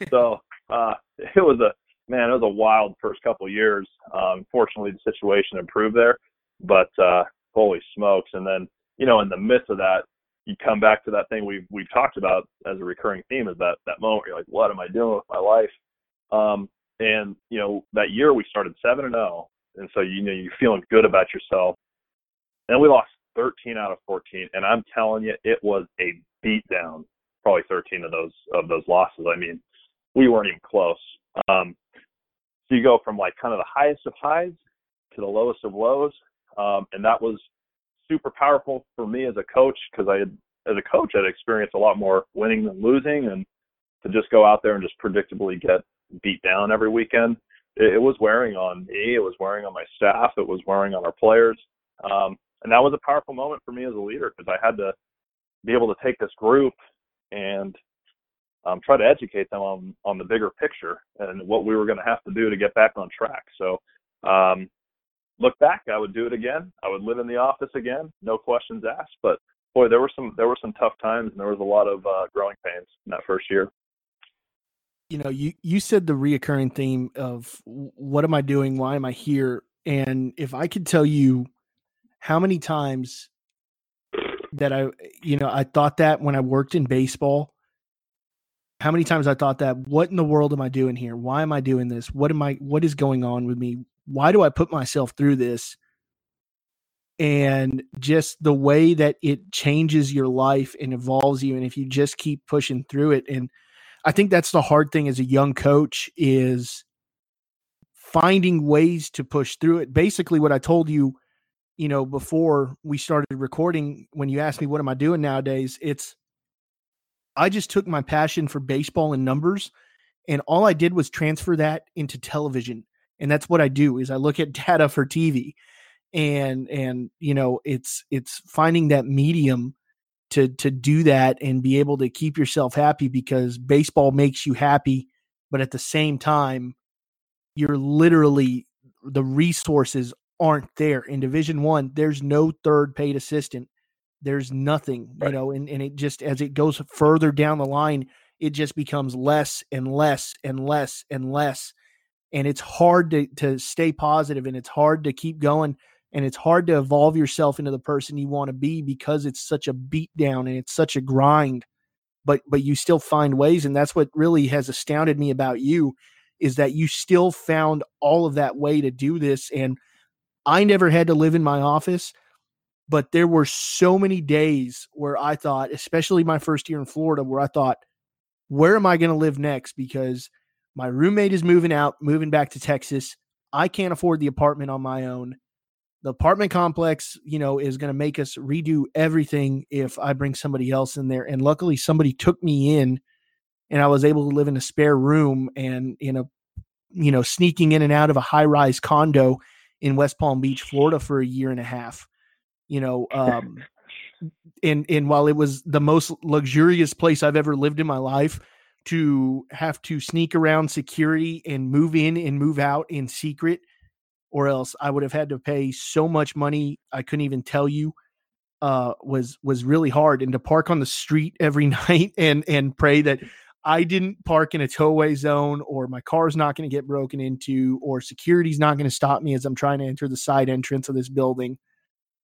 so [LAUGHS] uh, it was a man, it was a wild first couple of years. Um, fortunately, the situation improved there, but uh, holy smokes! And then you know, in the midst of that, you come back to that thing we've we've talked about as a recurring theme is that that moment you're like, what am I doing with my life? Um, and you know, that year we started seven and zero, oh, and so you know you're feeling good about yourself. And we lost 13 out of 14, and I'm telling you, it was a beat down. Probably 13 of those of those losses. I mean, we weren't even close. Um, so you go from like kind of the highest of highs to the lowest of lows, um, and that was super powerful for me as a coach because I had, as a coach, I'd experienced a lot more winning than losing, and to just go out there and just predictably get beat down every weekend, it, it was wearing on me. It was wearing on my staff. It was wearing on our players, um, and that was a powerful moment for me as a leader because I had to be able to take this group and um, try to educate them on on the bigger picture and what we were going to have to do to get back on track. So, um, look back, I would do it again. I would live in the office again, no questions asked. But boy, there were some there were some tough times, and there was a lot of uh, growing pains in that first year. You know, you you said the reoccurring theme of what am I doing? Why am I here? And if I could tell you how many times that I, you know, I thought that when I worked in baseball how many times I thought that what in the world am I doing here? Why am I doing this? What am I what is going on with me? Why do I put myself through this? And just the way that it changes your life and evolves you and if you just keep pushing through it and I think that's the hard thing as a young coach is finding ways to push through it. Basically what I told you, you know, before we started recording when you asked me what am I doing nowadays, it's I just took my passion for baseball and numbers and all I did was transfer that into television. And that's what I do is I look at [LAUGHS] data for TV and and you know it's it's finding that medium to to do that and be able to keep yourself happy because baseball makes you happy but at the same time you're literally the resources aren't there in division 1 there's no third paid assistant there's nothing, right. you know, and, and it just as it goes further down the line, it just becomes less and less and less and less. And it's hard to to stay positive and it's hard to keep going and it's hard to evolve yourself into the person you want to be because it's such a beat down and it's such a grind. But but you still find ways, and that's what really has astounded me about you is that you still found all of that way to do this. And I never had to live in my office but there were so many days where I thought, especially my first year in Florida, where I thought, where am I going to live next? Because my roommate is moving out, moving back to Texas. I can't afford the apartment on my own. the apartment complex, you know, is going to make us redo everything if I bring somebody else in there. And luckily, somebody took me in, and I was able to live in a spare room and in a, you know, sneaking in and out of a high rise condo in West Palm Beach, Florida, for a year and a half. You know, um, and and while it was the most luxurious place I've ever lived in my life, to have to sneak around security and move in and move out in secret or else I would have had to pay so much money I couldn't even tell you uh, was was really hard and to park on the street every [LAUGHS] night and and pray that I didn't park in a towaway zone or my car's not going to get broken into or security's not going to stop me as I'm trying to enter the side entrance of this building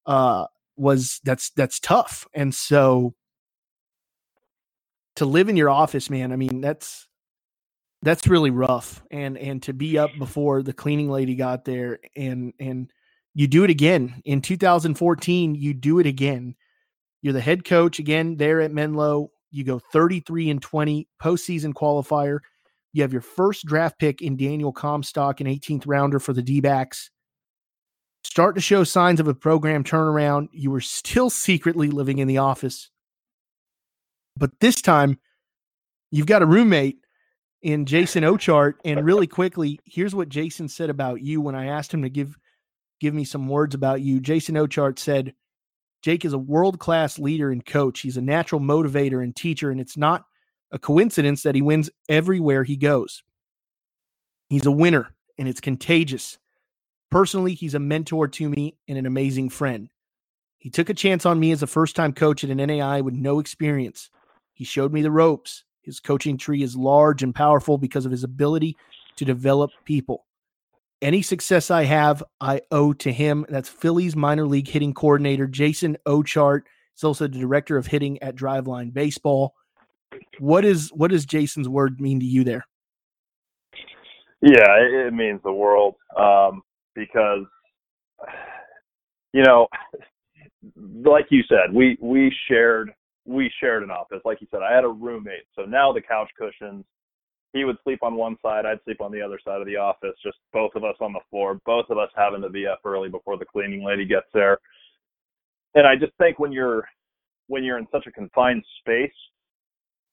uh, was that's that's tough. And so to live in your office man I mean that's that's really rough. And and to be up before the cleaning lady got there and and you do it again. In 2014 you do it again. You're the head coach again there at menlo you go 33 and 20 postseason qualifier you have your first draft pick in daniel comstock an 18th rounder for the d-backs start to show signs of a program turnaround you were still [LAUGHS] secretly living in the office but this time you've got a roommate in Jason Ochart. And really quickly, here's what Jason said about you when I asked him to give give me some words about you. Jason Ochart said, Jake is a world class leader and coach. He's a natural motivator and teacher, and it's not a coincidence that he wins everywhere he goes. He's a winner, and it's contagious. Personally, he's a mentor to me and an amazing friend. He took a chance on me as a first time coach at an NAIA with no experience. He showed me the ropes. His coaching tree is large and powerful because of his ability to develop people. Any success I have, I owe to him. That's Phillies minor league hitting coordinator Jason Ochart. He's also the director of hitting at Driveline Baseball. What is what does Jason's word mean to you there? Yeah, it means the world um, because you know, [LAUGHS] like you said, we we shared we shared an office. Like you said, I had a roommate. So now the couch cushions, he would sleep on one side, I'd sleep on the other side of the office, just both of us on the floor, both of us having to be up early before the cleaning lady gets there. And I just think when you're when you're in such a confined space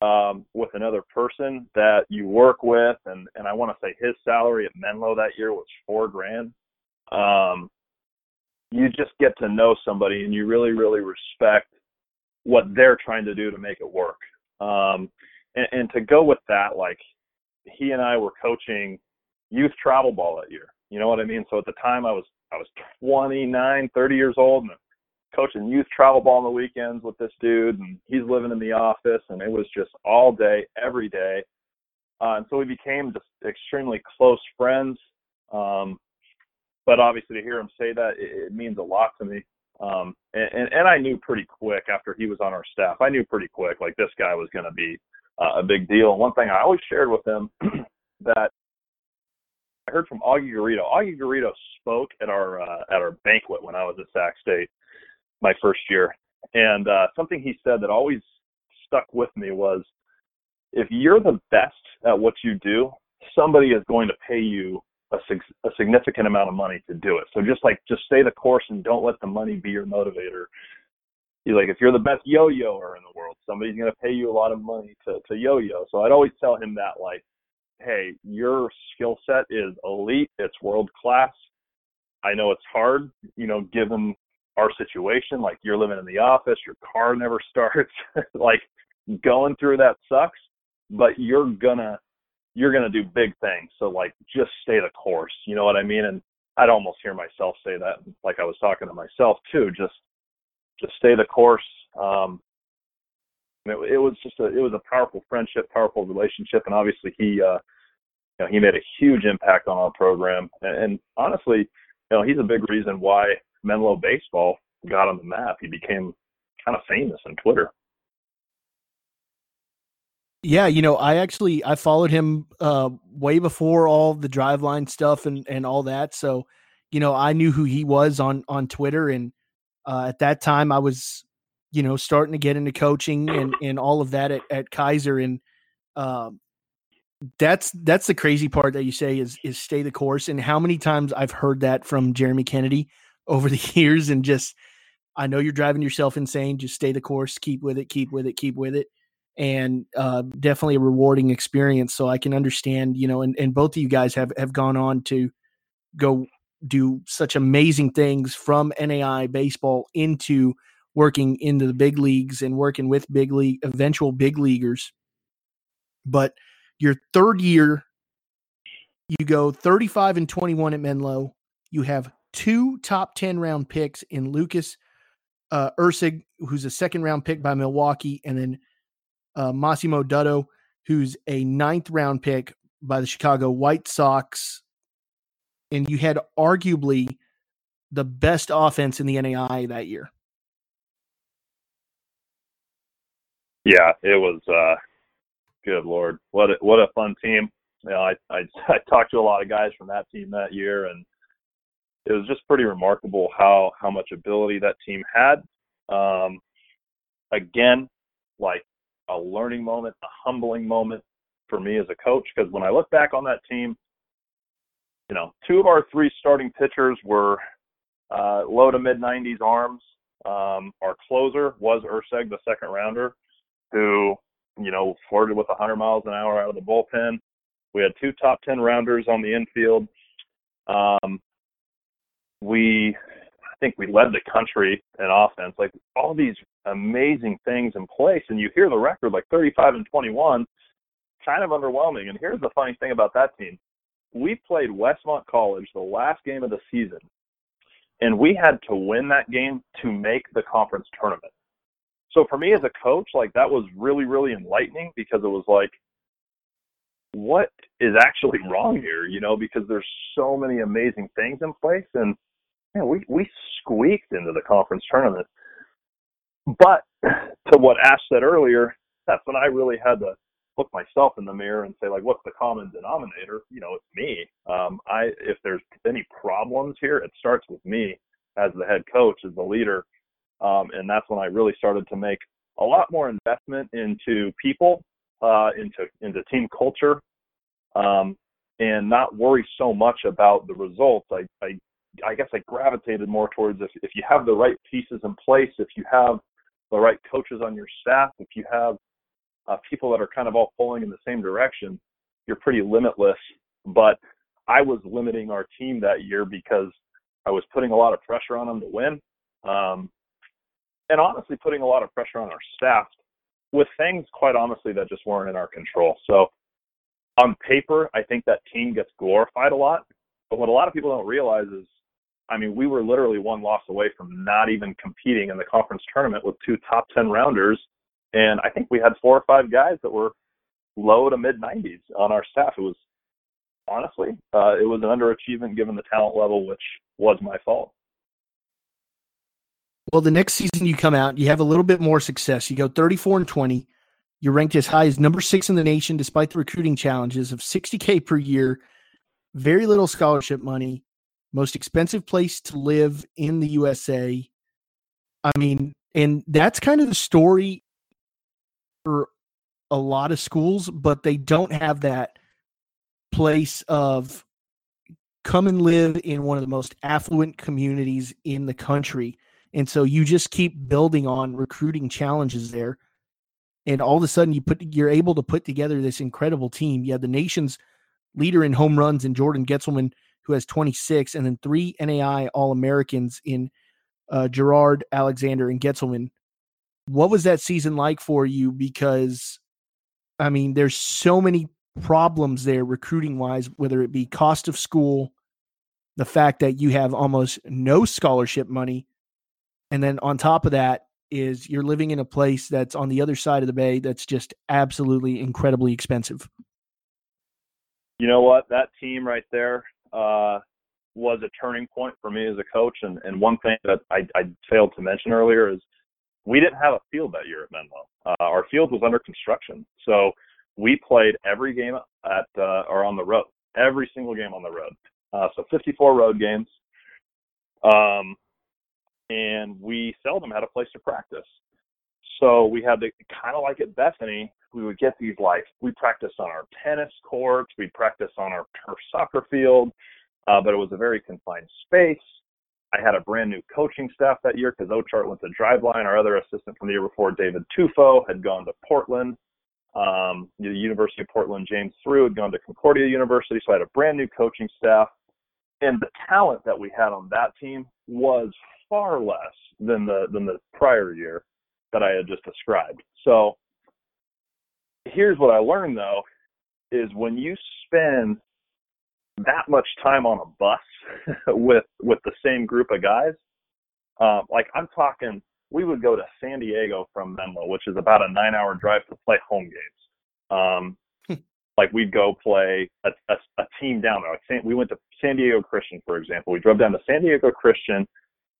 um, with another person that you work with, and and I want to say his salary at Menlo that year was four grand. Um, you just get to know somebody, and you really really respect what they're trying to do to make it work. Um, and, and to go with that, like he and I were coaching youth travel ball that year. You know what I mean? So at the time I was I was 29, 30 years old and coaching youth travel ball on the weekends with this dude and he's living in the office and it was just all day, every day. Uh, and so we became just extremely close friends. Um, but obviously to hear him say that, it, it means a lot to me. Um, and, and, and I knew pretty quick after he was on our staff, I knew pretty quick like this guy was going to be uh, a big deal. One thing I always shared with him [CLEARS THROAT] that I heard from Augie Garrido. Augie Garrido spoke at our uh, at our banquet when I was at Sac State my first year, and uh, something he said that always stuck with me was, if you're the best at what you do, somebody is going to pay you a, a significant amount of money to do it. So just like just stay the course and don't let the money be your motivator. You like if you're the best yo-yoer in the world, somebody's to pay you a lot of money to to yo-yo. So I'd always tell him that like, hey, your skill set is elite, it's world class. I know it's hard, you know, given our situation. Like you're living in the office, your car never [LAUGHS] starts. like going through that sucks, but you're gonna you're to do big things. So like just stay the course. You know what I mean? And I'd almost hear myself say that like I was talking to myself too. Just just stay the course. Um, it, it was just a it was a powerful friendship, powerful relationship, and obviously he uh, you know he made a huge impact on our program. And, and honestly, you know he's a big reason why Menlo baseball got on the map. He became kind of famous on Twitter. Yeah, you know, I actually I followed him uh, way before all the driveline stuff and and all that. So, you know, I knew who he was on on Twitter, and uh, at that time, I was, you know, starting to get into coaching and and all of that at, at Keiser, and um, that's that's the crazy part that you say is is stay the course. And how many times I've heard that from Jeremy Kennedy, over the [LAUGHS] years and just I know you're driving yourself insane. Just stay the course, keep with it, keep with it, keep with it. And uh, definitely a rewarding experience. So I can understand, you know, and, and both of you guys have, have gone on to go do such amazing things from NAIA baseball into working into the big leagues and working with big league eventual big leaguers. But your third year, you go 35 and 21 at Menlo. You have two top 10 round picks in Lucas uh, Erceg, who's a second round pick by Milwaukee, and then uh, Massimo Dutto, who's a ninth round pick by the Chicago White Sox. And you had arguably the best offense in the NAIA that year. Yeah, it was. uh Good lord, what a, what a fun team! You know, I, I [LAUGHS] I talked to a lot of guys from that team that year, and it was just pretty remarkable how how much ability that team had. Um, again, like a learning moment, a humbling moment for me as a coach, because when I look back on that team, you know, two of our three starting pitchers were uh, low to mid 90s arms. Um, our closer was Erceg, the second rounder, who you know flirted with 100 miles an hour out of the bullpen. We had two top 10 rounders on the infield. Um, we I think we led the country in offense. Like all these amazing things in place, and you hear the record like 35 and 21, kind of underwhelming. And here's the funny thing about that team: we played Westmont College the last game of the season, and we had to win that game to make the conference tournament. So for me as a coach, like that was really, really enlightening because it was like, what is actually [LAUGHS] wrong here? You know, because there's so many amazing things in place, and man, we we squeaked into the conference tournament. But [CLEARS THROAT] to what Ash said earlier, that's when I really had to look myself in the mirror and say, like, what's the common denominator? You know, it's me. Um, I if there's any problems here, it starts with me as the head coach, as the leader, um, and that's when I really started to make a lot more investment into people, uh, into into team culture, um, and not worry so much about the results. I, I I guess I gravitated more towards if, if you have the right pieces in place, if you have the right coaches on your staff, if you have uh, people that are kind of all pulling in the same direction, you're pretty limitless. But I was limiting our team that year because I was putting a lot of pressure on them to win, um, and honestly putting a lot of pressure on our staff with things, quite honestly, that just weren't in our control. So on paper, I think that team gets glorified a lot. But what a lot of people don't realize is I mean, we were literally one loss away from not even competing in the conference tournament with two top 10 rounders. And I think we had four or five guys that were low to mid 90s on our staff. It was honestly, uh, it was an underachievement given the talent level, which was my fault. Well, the next season you come out, you have a little bit more success. You go 34 and 20. You're ranked as high as number six in the nation, despite the recruiting challenges of 60K per year, very little scholarship money most expensive place to live in the USA. I mean, and that's kind of the story a lot of schools, but they don't have that place of come and live in one of the most affluent communities in the country. And so you just keep building on recruiting challenges there. And all of a sudden you put you're able to put together this incredible team. You have the nation's leader in home runs in Jordan Getzelman who has 26, and then three NAIA All Americans in uh, Gerard, Alexander, and Getzelman. What was that season like for you? Because, I mean, there's so many problems there recruiting wise, whether it be cost of school, the fact that you have almost no scholarship money. And then on top of that, is you're living in a place that's on the other side of the bay that's just absolutely incredibly expensive. You know what? That team right there, uh, was a turning point for me as a coach. And, and one thing that I, I failed to mention earlier is we didn't have a field that year at Menlo. Uh, our field was under construction, so we played every game at uh, or on the road, every single game on the road. Uh, so 54 road games, um, and we seldom had a place to practice. So we had to kind of like at Bethany, we would get these like we practiced on our tennis courts, we practiced on our turf soccer field, uh, but it was a very confined space. I had a brand new coaching staff that year because Ochart went to Driveline. Our other assistant from the year before, David Tufo, had gone to Portland. Um, the University of Portland, James Threw had gone to Concordia University. So I had a brand new coaching staff. And the talent that we had on that team was far less than the than the prior year that I had just described. So here's what I learned though is when you spend that much time on a bus [LAUGHS] with with the same group of guys, um, like I'm talking, we would go to San Diego from Menlo, which is about a nine-hour drive to play home games. Um, hmm. like we'd go play a, a, a team down there. Like San, we went to San Diego Christian, for example. We drove down to San Diego Christian.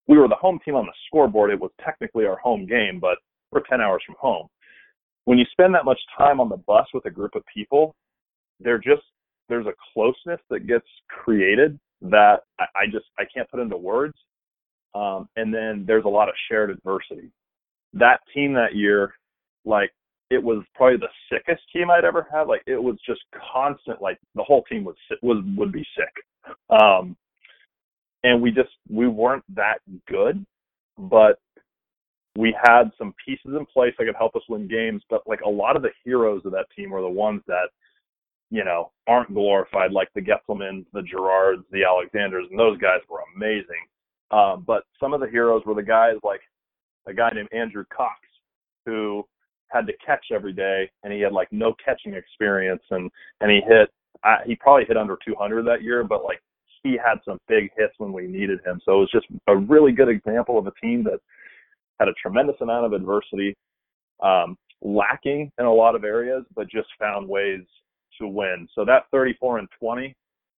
We were the home team on the scoreboard. It was technically our home game, but we're 10 hours from home. When you spend that much time on the bus with a group of people, they're just there's a closeness that gets created that I, I just I can't put into words. Um, and then there's a lot of shared adversity. That team that year, like it was probably the sickest team I'd ever had. Like it was just constant. Like the whole team was was would be sick. Um, and we just we weren't that good, but we had some pieces in place that could help us win games. But like a lot of the heroes of that team were the ones that you know, aren't glorified like the Getzelmans, the Gerards, the Alexanders, and those guys were amazing. Um, but some of the heroes were the guys like a guy named Andrew Cox, who had to catch every day, and he had like no catching experience, and and he hit, I, he probably hit under 200 that year, but like he had some big hits when we needed him. So it was just a really good example of a team that had a tremendous amount of adversity, um, lacking in a lot of areas, but just found ways to win. So that 34 and 20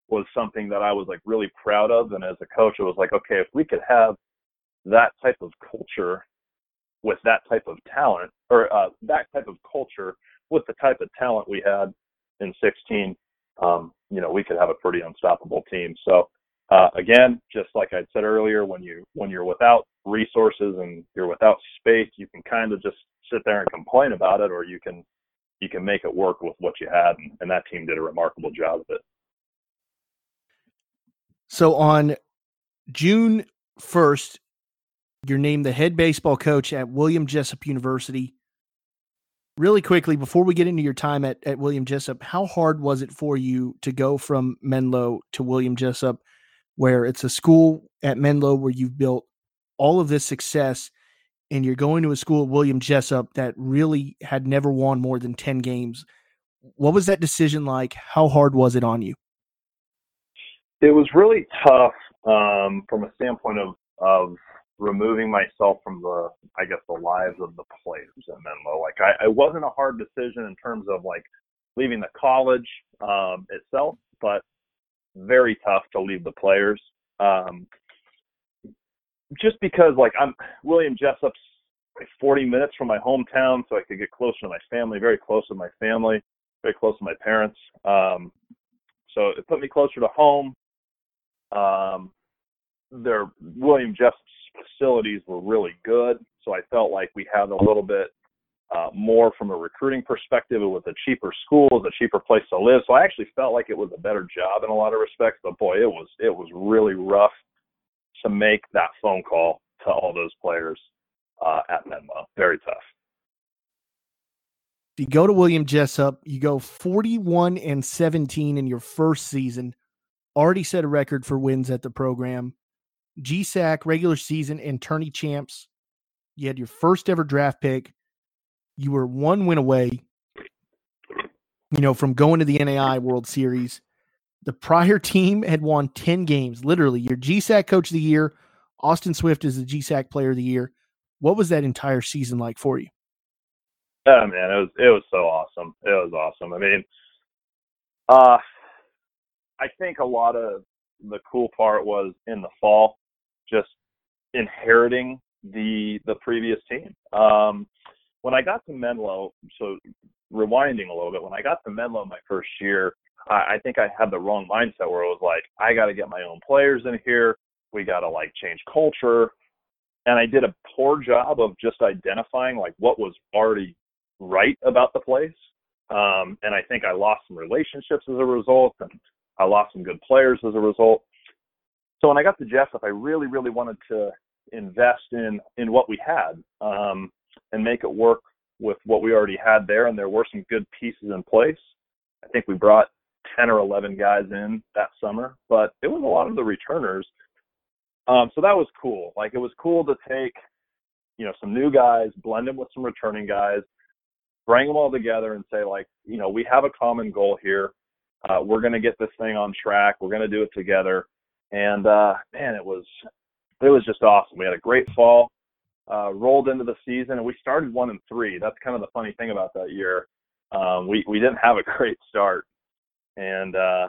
was something that I was like really proud of. And as a coach, it was like, okay, if we could have that type of culture with that type of talent, or uh, that type of culture with the type of talent we had in 16, um, you know, we could have a pretty unstoppable team. So uh, again, just like I said earlier, when you when you're without resources and you're without space, you can kind of just sit there and complain about it, or you can you can make it work with what you had, and, and that team did a remarkable job of it. So on June first, you're named the head baseball coach at William Jessup University. Really quickly, before we get into your time at, at William Jessup, how hard was it for you to go from Menlo to William Jessup, where it's a school at Menlo where you've built all of this success and you're going to a school at William Jessup that really had never won more than 10 games. What was that decision like? How hard was it on you? It was really tough um, from a standpoint of, of removing myself from the, I guess, the lives of the players at Menlo. Like, I, it wasn't a hard decision in terms of like leaving the college um, itself, but very tough to leave the players. Um, just because like I'm William Jessup's like 40 minutes from my hometown, so I could get closer to my family, very close to my family, very close to my parents. Um, so it put me closer to home. Um, their William Jessup's facilities were really good, so I felt like we had a little bit uh, more from a recruiting perspective. It was a cheaper school, it was a cheaper place to live, so I actually felt like it was a better job in a lot of respects. But boy, it was it was really rough to make that phone call to all those players uh, at Menlo. Very tough. If you go to William Jessup, you go 41 and 17 in your first season, already set a record for wins at the program. GSAC, regular season, and tourney champs. You had your first ever draft pick. You were one win away, you know, from going to the NAIA World Series. The prior team had won 10 games, literally. Your GSAC coach of the year, Austin Swift is the GSAC player of the year. What was that entire season like for you? Oh man, it was it was so awesome. It was awesome. I mean, uh I think a lot of the cool part was in the fall, just inheriting the the previous team. Um when I got to Menlo, so rewinding a little bit, when I got to Menlo my first year, I, I think I had the wrong mindset where it was like, I got to get my own players in here. We got to like change culture. And I did a poor job of just identifying like what was already right about the place. Um, and I think I lost some relationships as a result, and I lost some good players as a result. so when I got to Jessup, I really, really wanted to invest in in what we had um, and make it work with what we already had there. And there were some good pieces in place. I think we brought 10 or 11 guys in that summer, but it was a lot of the returners. Um, so that was cool. Like it was cool to take, you know, some new guys, blend them with some returning guys, bring them all together and say like, you know, we have a common goal here. Uh, we're going to get this thing on track. We're going to do it together. And uh, man, it was it was just awesome. We had a great fall, uh, rolled into the season, and we started one and three. That's kind of the funny thing about that year. Um, we we didn't have a [LAUGHS] great start, and uh,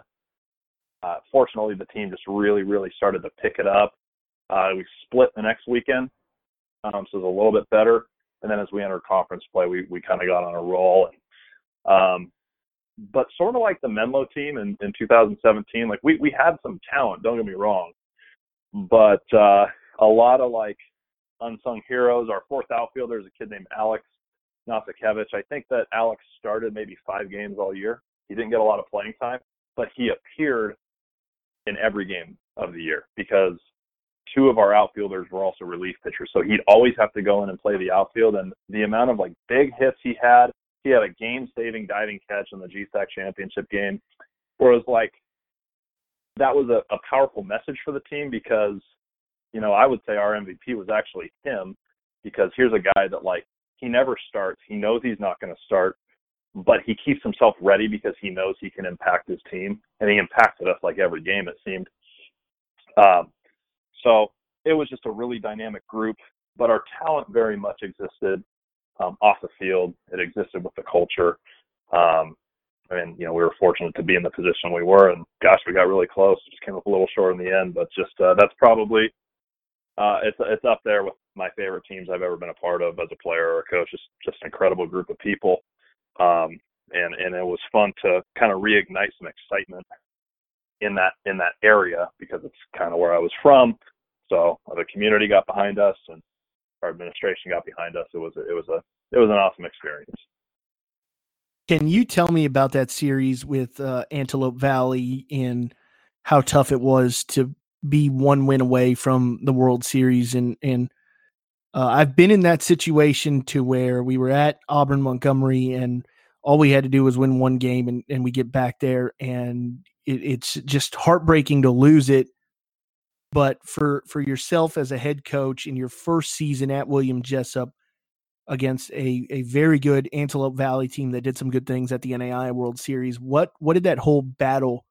uh, fortunately, the team just really really started to pick it up. Uh, we split the next weekend, um, so it was a little bit better. And then as we entered conference play, we we kind of got on a roll. And, um, but sort of like the Menlo team in, in 2017, like we, we had some talent, don't get me wrong, but uh, a lot of like unsung heroes. Our fourth outfielder is a kid named Alex Nasakevich. I think that Alex started maybe five games all year. He didn't get a lot of playing time, but he appeared in every game of the year because two of our outfielders were also relief pitchers. So he'd always have to go in and play the outfield. And the amount of like big hits he had, he had a game-saving diving catch in the GSAC championship game, where it was like that was a, a powerful message for the team because, you know, I would say our MVP was actually him because here's a guy that like he never starts. He knows he's not going to start, but he keeps himself ready because he knows he can impact his team, and he impacted us like every game it seemed. Um, so it was just a really dynamic group, but our talent very much existed um, off the field. It existed with the culture. Um, and you know we were fortunate to be in the position we were, and gosh, we got really close. Just came up a little short in the end, but just uh, that's probably uh, it's it's up there with my favorite teams I've ever been a part of as a player or a coach. Just just an incredible group of people, um, and and it was fun to kind of reignite some excitement in that in that area because it's kind of where I was from. So the community got behind us, and our administration got behind us. It was it was a it was an awesome experience. Can you tell me about that series with uh, Antelope Valley and how tough it was to be one win away from the World Series? And and uh, I've been in that situation to where we were at Auburn Montgomery and all we had to do was win one game and, and we get back there and it, it's just heartbreaking to lose it. But for for yourself as a head coach in your first season at William Jessup, against a, a very good Antelope Valley team that did some good things at the NAIA World Series. What what did that whole battle,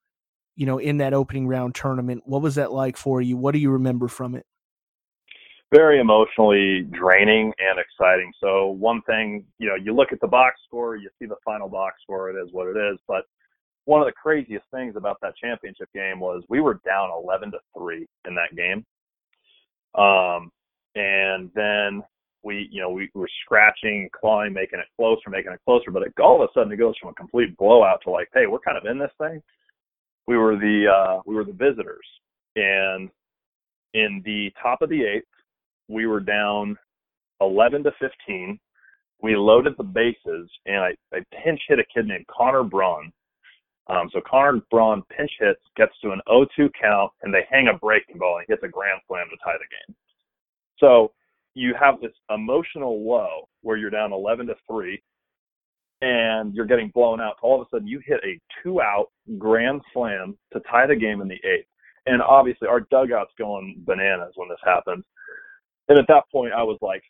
you know, in that opening round tournament? What was that like for you? What do you remember from it? Very emotionally draining and exciting. So one thing, you know, you look at the box score, you see the final box score, it is what it is. But one of the craziest things about that championship game was we were down 11 to three in that game. Um, and then we, you know, we were scratching, clawing, making it closer, making it closer. But it, all of a sudden, it goes from a complete blowout to like, hey, we're kind of in this thing. We were the uh, we were the visitors, and in the top of the eighth, we were down 11 to 15. We loaded the bases, and I, I pinch hit a kid named Connor Braun. Um, so Connor Braun pinch hits, gets to an 0-2 count, and they hang a breaking ball and hits a grand slam to tie the game. So you have this emotional low where you're down 11 to 3 and you're getting blown out. All of a sudden, you hit a two out grand slam to tie the game in the eighth. And obviously, our dugout's going bananas when this happens. And at that point, I was like,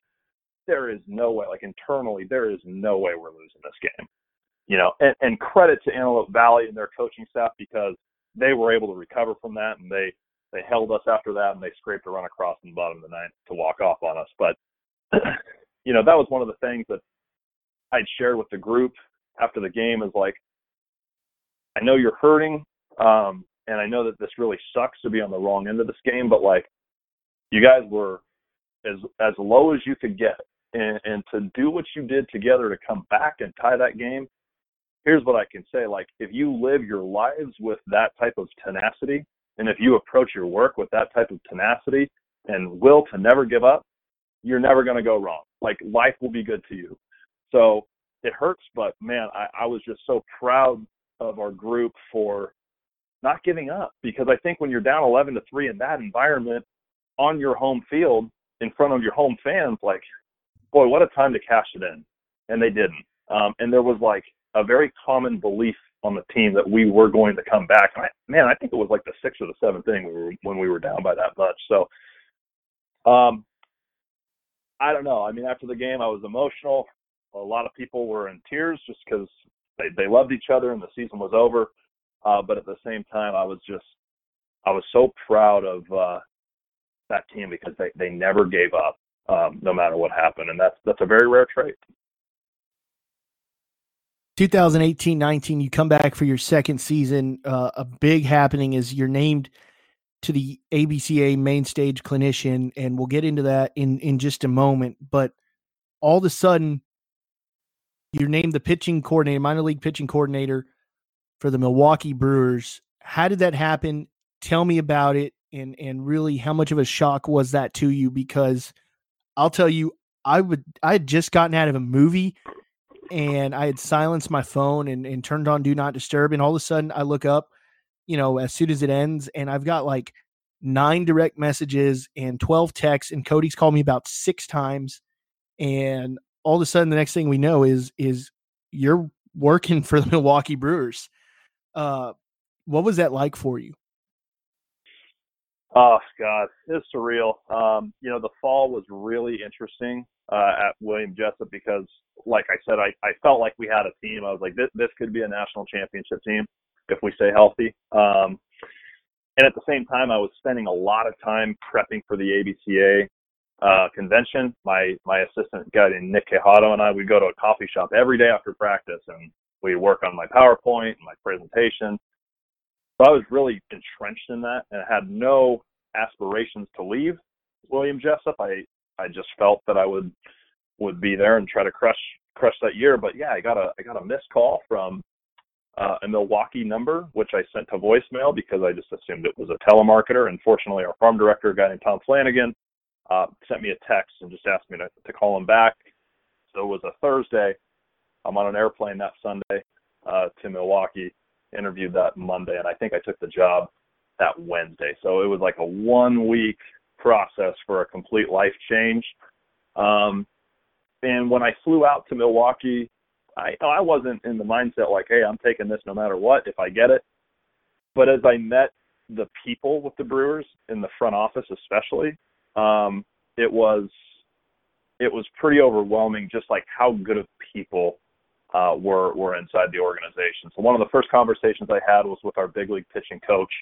there is no way, like internally, there is no way we're losing this game. You know, and, and credit to Antelope Valley and their coaching staff because they were able to recover from that and they they held us after that and they scraped a run across in the bottom of the ninth to walk off on us. But [CLEARS THROAT] you know, that was one of the things that I'd shared with the group after the game is like, I know you're hurting, um, and I know that this really sucks to be on the wrong end of this game, but like, you guys were as as low as you could get, and, and to do what you did together to come back and tie that game. Here's what I can say: like, if you live your lives with that type of tenacity, and if you approach your work with that type of tenacity and will to never give up, you're never going to go wrong. Like life will be good to you. So it hurts, but man, I, I was just so proud of our group for not giving up because I think when you're down 11 to 3 in that environment on your home field in front of your home fans like boy what a time to cash it in. And they didn't. Um, and there was like a very common belief on the team that we were going to come back. And I, man I think it was like the sixth or the seventh thing when we were, when we were down by that much. So um I don't know. I mean after the game I was emotional. A lot of people were in tears just because they, they loved each other and the season was over. Uh, but at the same time, I was just I was so proud of uh, that team because they they never gave up um, no matter what happened, and that's that's a very rare trait. 2018-19, you come back for your second season. Uh, a big happening is you're named to the ABCA main stage clinician, and we'll get into that in in just a moment. But all of a sudden, you're named the pitching coordinator, minor league pitching coordinator for the Milwaukee Brewers. How did that happen? Tell me about it and and really how much of a shock was that to you because I'll tell you I would I had just gotten out of a movie and I had silenced my phone and, and turned on do not disturb and all of a sudden I look up, you know, as soon as it ends and I've got like nine direct messages and 12 texts and Cody's called me about 6 times and all of a sudden the next thing we know is is you're working [LAUGHS] for the Milwaukee Brewers. Uh, what was that like for you? Oh God, it's surreal. Um, you know, the fall was really interesting uh, at William Jessup because, like I said, I, I felt like we had a team. I was like, this this could be a national championship team if we stay healthy. Um, and at the same time, I was spending a lot of time prepping for the ABCA uh, convention. My my assistant guy named Nick Quijado and I would go to a coffee shop every day after practice, and we work on my PowerPoint and my presentation. So I was really entrenched in that and had no aspirations to leave William Jessup. I I just felt that I would would be there and try to crush crush that year. But yeah, I got a I got a missed call from uh, a Milwaukee number, which I sent to voicemail because I just assumed it was a telemarketer. And fortunately, our farm director, a guy named Tom Flanagan, uh, sent me a text and just asked me to, to call him back. So it was a Thursday. I'm on an airplane that Sunday uh, to Milwaukee. Interviewed that Monday, and I think I took the job that Wednesday. So it was like a one week process for a complete life change. Um, and when I flew out to Milwaukee, I I wasn't in the mindset like, hey, I'm taking this no matter what if I get it. But as I met the people with the Brewers in the front office, especially, um, it was it was pretty overwhelming, just like how good of people uh, were were inside the organization. So one of the first conversations I had was with our big league pitching coach,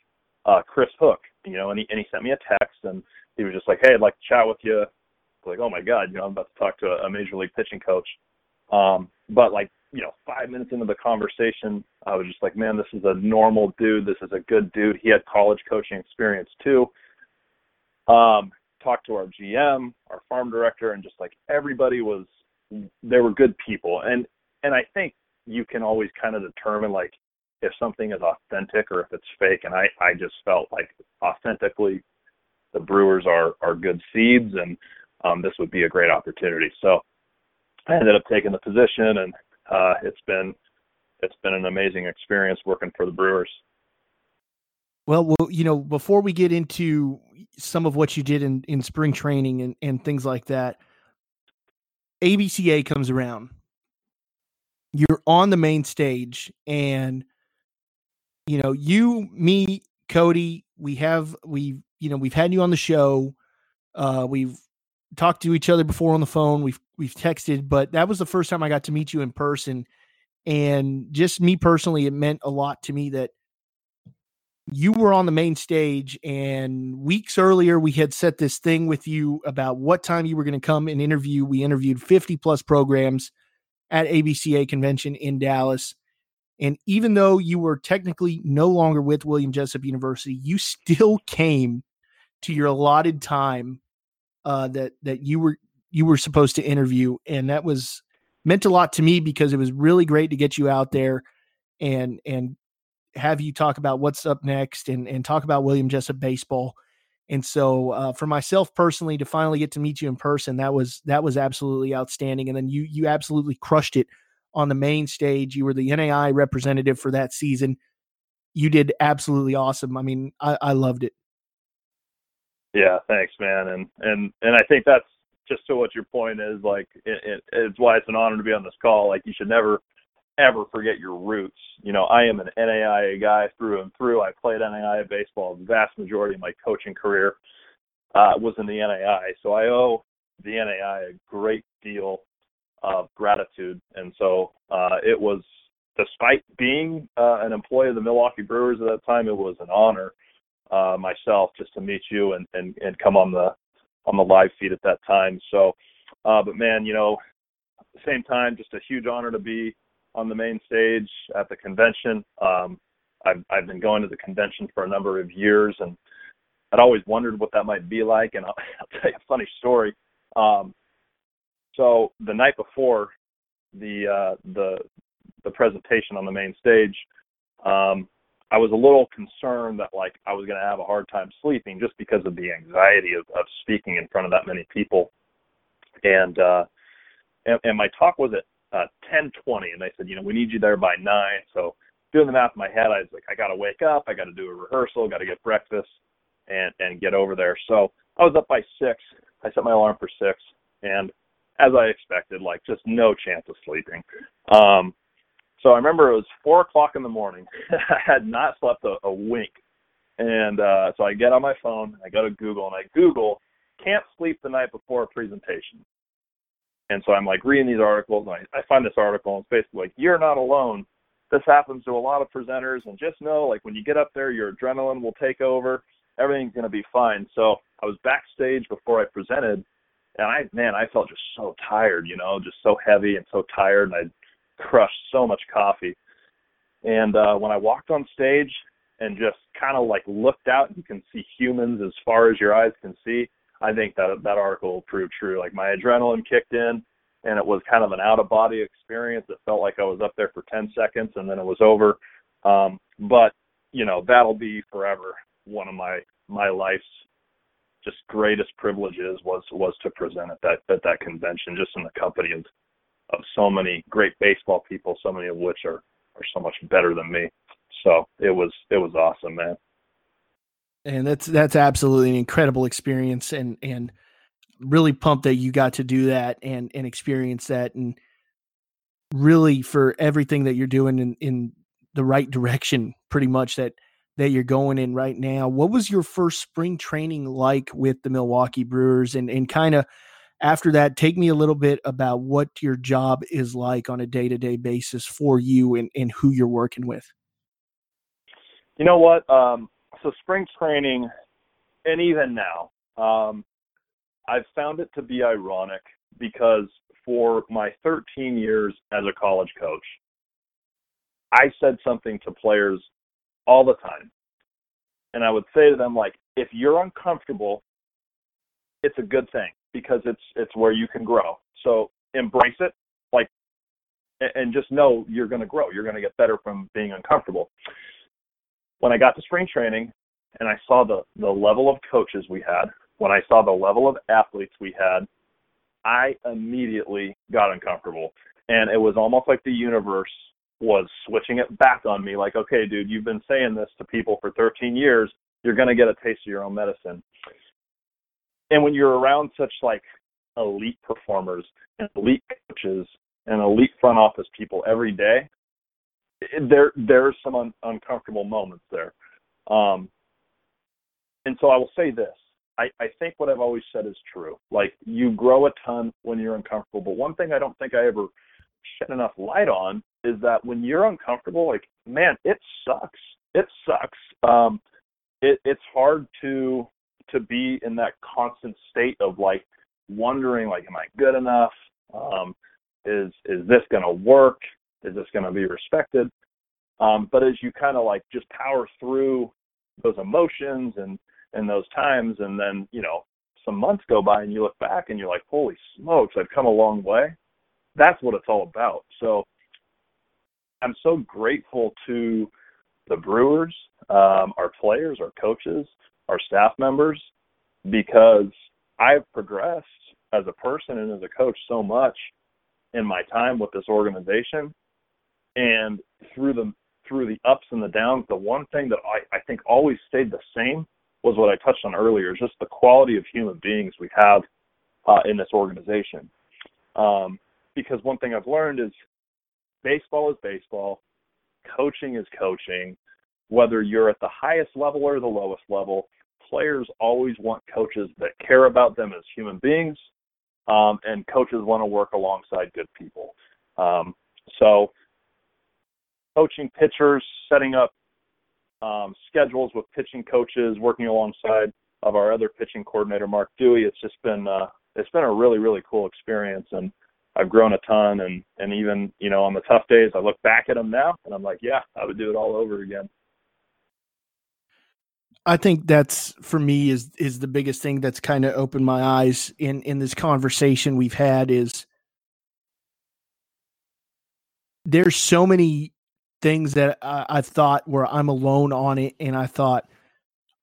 uh, Chris Hook. You know, and he and he sent me a text and he was just like, "Hey, I'd like to chat with you." Like, oh my God, you know, I'm about to talk to a, a major league pitching coach. Um, but like, you know, five minutes into the conversation, I was just like, man, this is a normal dude. This is a good dude. He had college coaching experience too. Um, talked to our GM, our farm director, and just like everybody was, they were good people. And and I think you can always kind of determine like if something is authentic or if it's fake. And I I just felt like authentically the Brewers are are good seeds, and um, this would be a great opportunity. So I ended up taking the position, and uh, it's been it's been an amazing experience working for the Brewers. Well, you know, before we get into some of what you did in, in spring training and, and things like that, ABCA comes around you're on the main stage and you know you me cody we have we you know we've had you on the show uh we've talked to each other before on the phone we've we've texted but that was the first time i got to meet you in person and just me personally it meant a lot to me that you were on the main stage and weeks earlier we had set this thing with you about what time you were going to come and interview. We interviewed 50 plus programs at ABCA convention in Dallas. And even though you were technically no longer with William Jessup University, you still came to your allotted time uh, that that you were you were supposed to interview, and that was meant a lot to me because it was really great to get you out there and and have you talk about what's up next and and talk about William Jessup baseball. And so, uh, for myself personally, to finally get to meet you in person, that was that was absolutely outstanding. And then you you absolutely crushed it on the main stage. You were the NAIA representative for that season. you did absolutely awesome. I mean, I, I loved it. Yeah, thanks, man. And and and I think that's just to what your point is. Like, it, it, it's why it's an honor to be on this call. Like, you should never ever forget your roots. You know, I am an NAIA guy through and through. I played NAIA baseball the vast majority of my coaching career uh, was in the NAIA, so I owe the NAIA a great deal of gratitude. And so uh, it was, despite being uh, an employee of the Milwaukee Brewers at that time, it was an honor uh, myself just to meet you and, and and come on the on the live feed at that time. So, uh, but man, you know, same time, just a huge honor to be on the main stage at the convention. Um, I've I've been going to the convention for a number of years, and I'd always wondered what that might be like. And I'll, [LAUGHS] I'll tell you a funny story. Um, so the night before the uh, the the presentation on the main stage, um, I was a little concerned that like I was going to have a hard time sleeping just because of the anxiety of, of speaking in front of that many people. And uh, and, and my talk was at uh, 10:20, and they said, you know, we need you there by nine. So doing the math in my head, I was like, I got to wake up, I got to do a rehearsal, got to get breakfast, and and get over there. So I was up by six. I set my alarm for six, and as I expected, like just no chance of sleeping. Um, so I remember it was four o'clock in the morning. [LAUGHS] I had not slept a, a wink, and uh, so I get on my phone, I go to Google, and I Google can't sleep the night before a presentation. And so I'm like reading these articles, and I, I find this article, and it's basically like you're not alone. This happens to a lot of presenters, and just know, like when you get up there, your adrenaline will take over. Everything's going to be fine. So I was backstage before I presented, and I man, I felt just so tired, you know, just so heavy and so tired, and I'd crushed so much coffee. And uh, when I walked on stage and just kind of like looked out, you can see humans as far as your eyes can see. I think that that article proved true. Like my adrenaline kicked in, and it was kind of an out of body experience. It felt like I was up there for 10 seconds, and then it was over. Um, but you know, that'll be forever one of my my life's just greatest privileges was was to present at that at that convention, just in the company of of so many great baseball people, so many of which are are so much better than me. So it was it was awesome, man. And that's that's absolutely an incredible experience, and and really pumped that you got to do that and and experience that, and really for everything that you're doing in in the right direction, pretty much that that you're going in right now. What was your first spring training like with the Milwaukee Brewers? And and kind of after that, take me a little bit about what your job is like on a day to day basis for you and, and who you're working with. You know what? Um, so spring training, and even now, um, I've found it to be ironic because for my 13 years as a college coach, I said something to players all the time. And I would say to them like, if you're uncomfortable, it's a good thing because it's it's where you can grow. So embrace it, like, and just know you're going to grow. You're going to get better from being uncomfortable. When I got to spring training and I saw the the level of coaches we had, when I saw the level of athletes we had, I immediately got uncomfortable. And it was almost like the universe was switching it back on me like, okay, dude, you've been saying this to people for 13 years. You're going to get a taste of your own medicine. And when you're around such like elite performers and elite coaches and elite front office people every day, there there's some un- uncomfortable moments there. Um, and so I will say this. I, I think what I've always said is true. Like you grow a ton when you're uncomfortable. But one thing I don't think I ever shed enough light on is that when you're uncomfortable, like man, it sucks. It sucks. Um, it, it's hard to to be in that constant state of like wondering, like, am I good enough? Um, is is this going to work? Is this going to be respected? Um, but as you kind of like just power through those emotions and and those times, and then you know some months go by and you look back and you're like, holy smokes, I've come a long way. That's what it's all about. So I'm so grateful to the Brewers, um, our players, our coaches, our staff members, because I've progressed as a person and as a coach so much in my time with this organization. And through the through the ups and the downs, the one thing that I, I think always stayed the same was what I touched on earlier, is just the quality of human beings we have uh, in this organization. Um, because one thing I've learned is baseball is baseball, coaching is coaching. Whether you're at the highest level or the lowest level, players always want coaches that care about them as human beings, um, and coaches want to work alongside good people. Um, so, coaching pitchers, setting up um, schedules with pitching coaches, working alongside of our other pitching coordinator, Mark Dewey. It's just been uh, it's been a really really cool experience, and I've grown a ton. And and even you know on the tough days, I look back at them now, and I'm like, yeah, I would do it all over again. I think that's for me is is the biggest thing that's kind of opened my eyes in in this conversation we've had is there's so many things that I, I thought where I'm alone on it, and I thought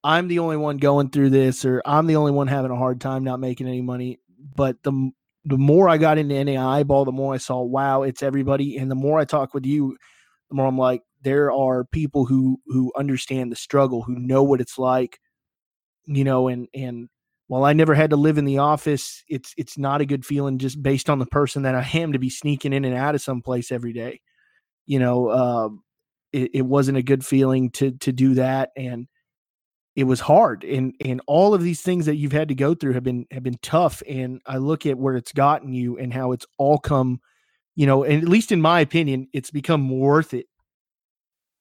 I'm the only one going through this, or I'm the only one having a hard time not making any money. But the the more I got into NAIA ball, the more I saw, wow, it's everybody. And the more I talk with you, the more I'm like, there are people who who understand the struggle, who know what it's like, you know, and and while I never had to live in the office, it's it's not a good feeling just based on the person that I am to be sneaking in and out of some place every day you know, uh, it, it wasn't a good feeling to to do that, and it was hard. And and all of these things that you've had to go through have been have been tough. And I look at where it's gotten you and how it's all come, you know, and at least in my opinion, it's become worth it.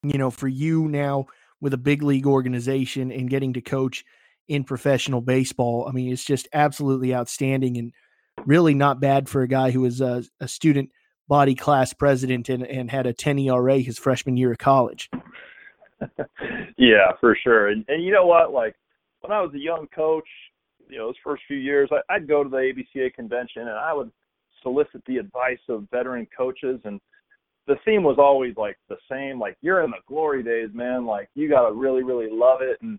You know, for you now with a big league organization and getting to coach in professional baseball. I mean, it's just absolutely outstanding and really not bad for a guy who was a, a student body class president and, and had a 10 ERA his freshman year of college. [LAUGHS] yeah, for sure. And, and you know what? Like when I was a young coach, you know, those first few years, I, I'd go to the ABCA convention and I would solicit the advice of veteran coaches. And the theme was always like the same, like you're in the glory days, man. Like you got to really, really love it. And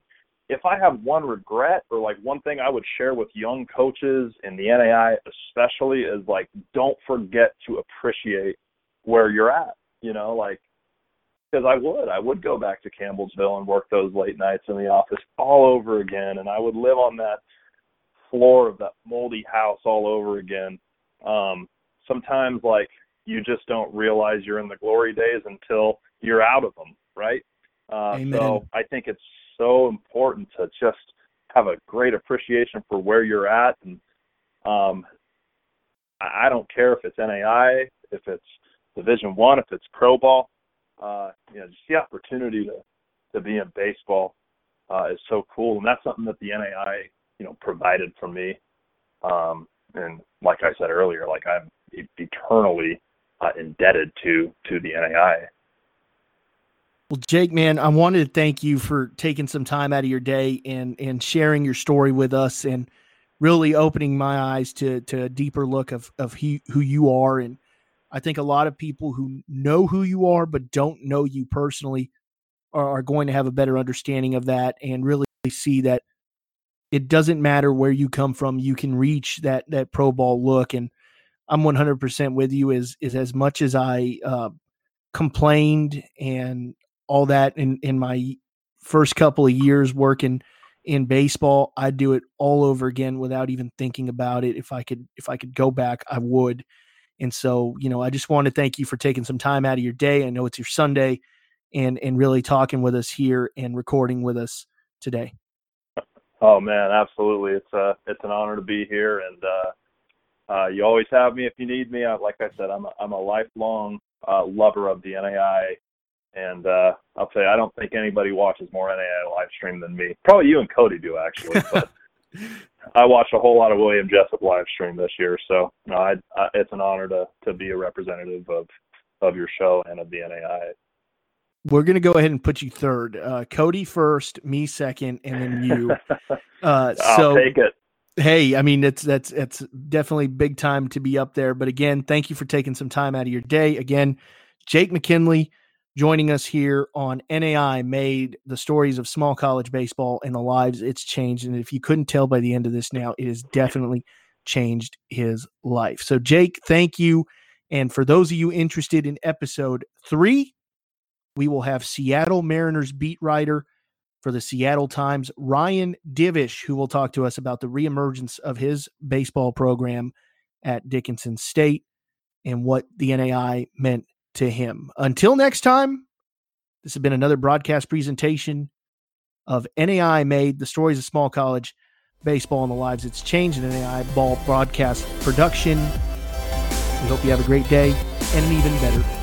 if I have one regret or like one thing I would share with young coaches in the NAIA especially is like don't forget to appreciate where you're at. You know, like because I would, I would go back to Campbellsville and work those late nights in the office all over again, and I would live on that floor of that moldy house all over again. Um, sometimes like you just don't realize you're in the glory days until you're out of them, right? Uh, so I think it's so important to just have a great appreciation for where you're at and um I don't care if it's NAIA, if it's Division One, if it's pro ball. Uh, you know, just the opportunity to to be in baseball uh, is so cool, and that's something that the NAIA you know provided for me. Um, and like I said earlier, like I'm eternally uh, indebted to to the NAIA. Well, Jake, man, I wanted to thank you for taking some time out of your day and and sharing your story with us and really opening my eyes to to a deeper look of of he, who you are. And I think a lot of people who know who you are but don't know you personally are, are going to have a better understanding of that and really see that it doesn't matter where you come from you can reach that that pro ball look. And I'm 100% with you is is as much as I uh, complained and all that in in my first couple of years working in baseball i'd do it all over again without even thinking about it. If i could if i could go back i would. And so you know i just want to thank you for taking some time out of your day. I know it's your sunday and and really talking with us here and recording with us today. Oh man absolutely. It's a it's an honor to be here and uh uh, you always have me if you need me. I, like I said, I'm a, I'm a lifelong uh, lover of the NAIA and uh, I'll say I don't think anybody watches more NAIA live stream than me. Probably you and Cody do actually, but [LAUGHS] I watched a whole lot of William Jessup live stream this year. So no, I, I, it's an honor to to be a representative of of your show and of the NAIA. We're gonna go ahead and put you third. Uh, Cody first, me second, and then you. [LAUGHS] Uh, so, I'll take it. Hey, I mean that's that's it's definitely big time to be up there. But again, thank you for taking some time out of your day. Again, Jake McKinley joining us here on NAIA made the stories of small college baseball and the lives it's changed. And if you couldn't tell by the end of this now, it has definitely changed his life. So, Jake, thank you. And for those of you interested in episode three, we will have Seattle Mariners beat writer for the Seattle Times, Ryan Divish, who will talk to us about the reemergence of his baseball program at Dickinson State and what the NAIA meant to him. Until next time, this has been another broadcast presentation of NAIA Made, the stories of small college baseball and the lives it's changed in NAIA ball broadcast production. We hope you have a great day and an even better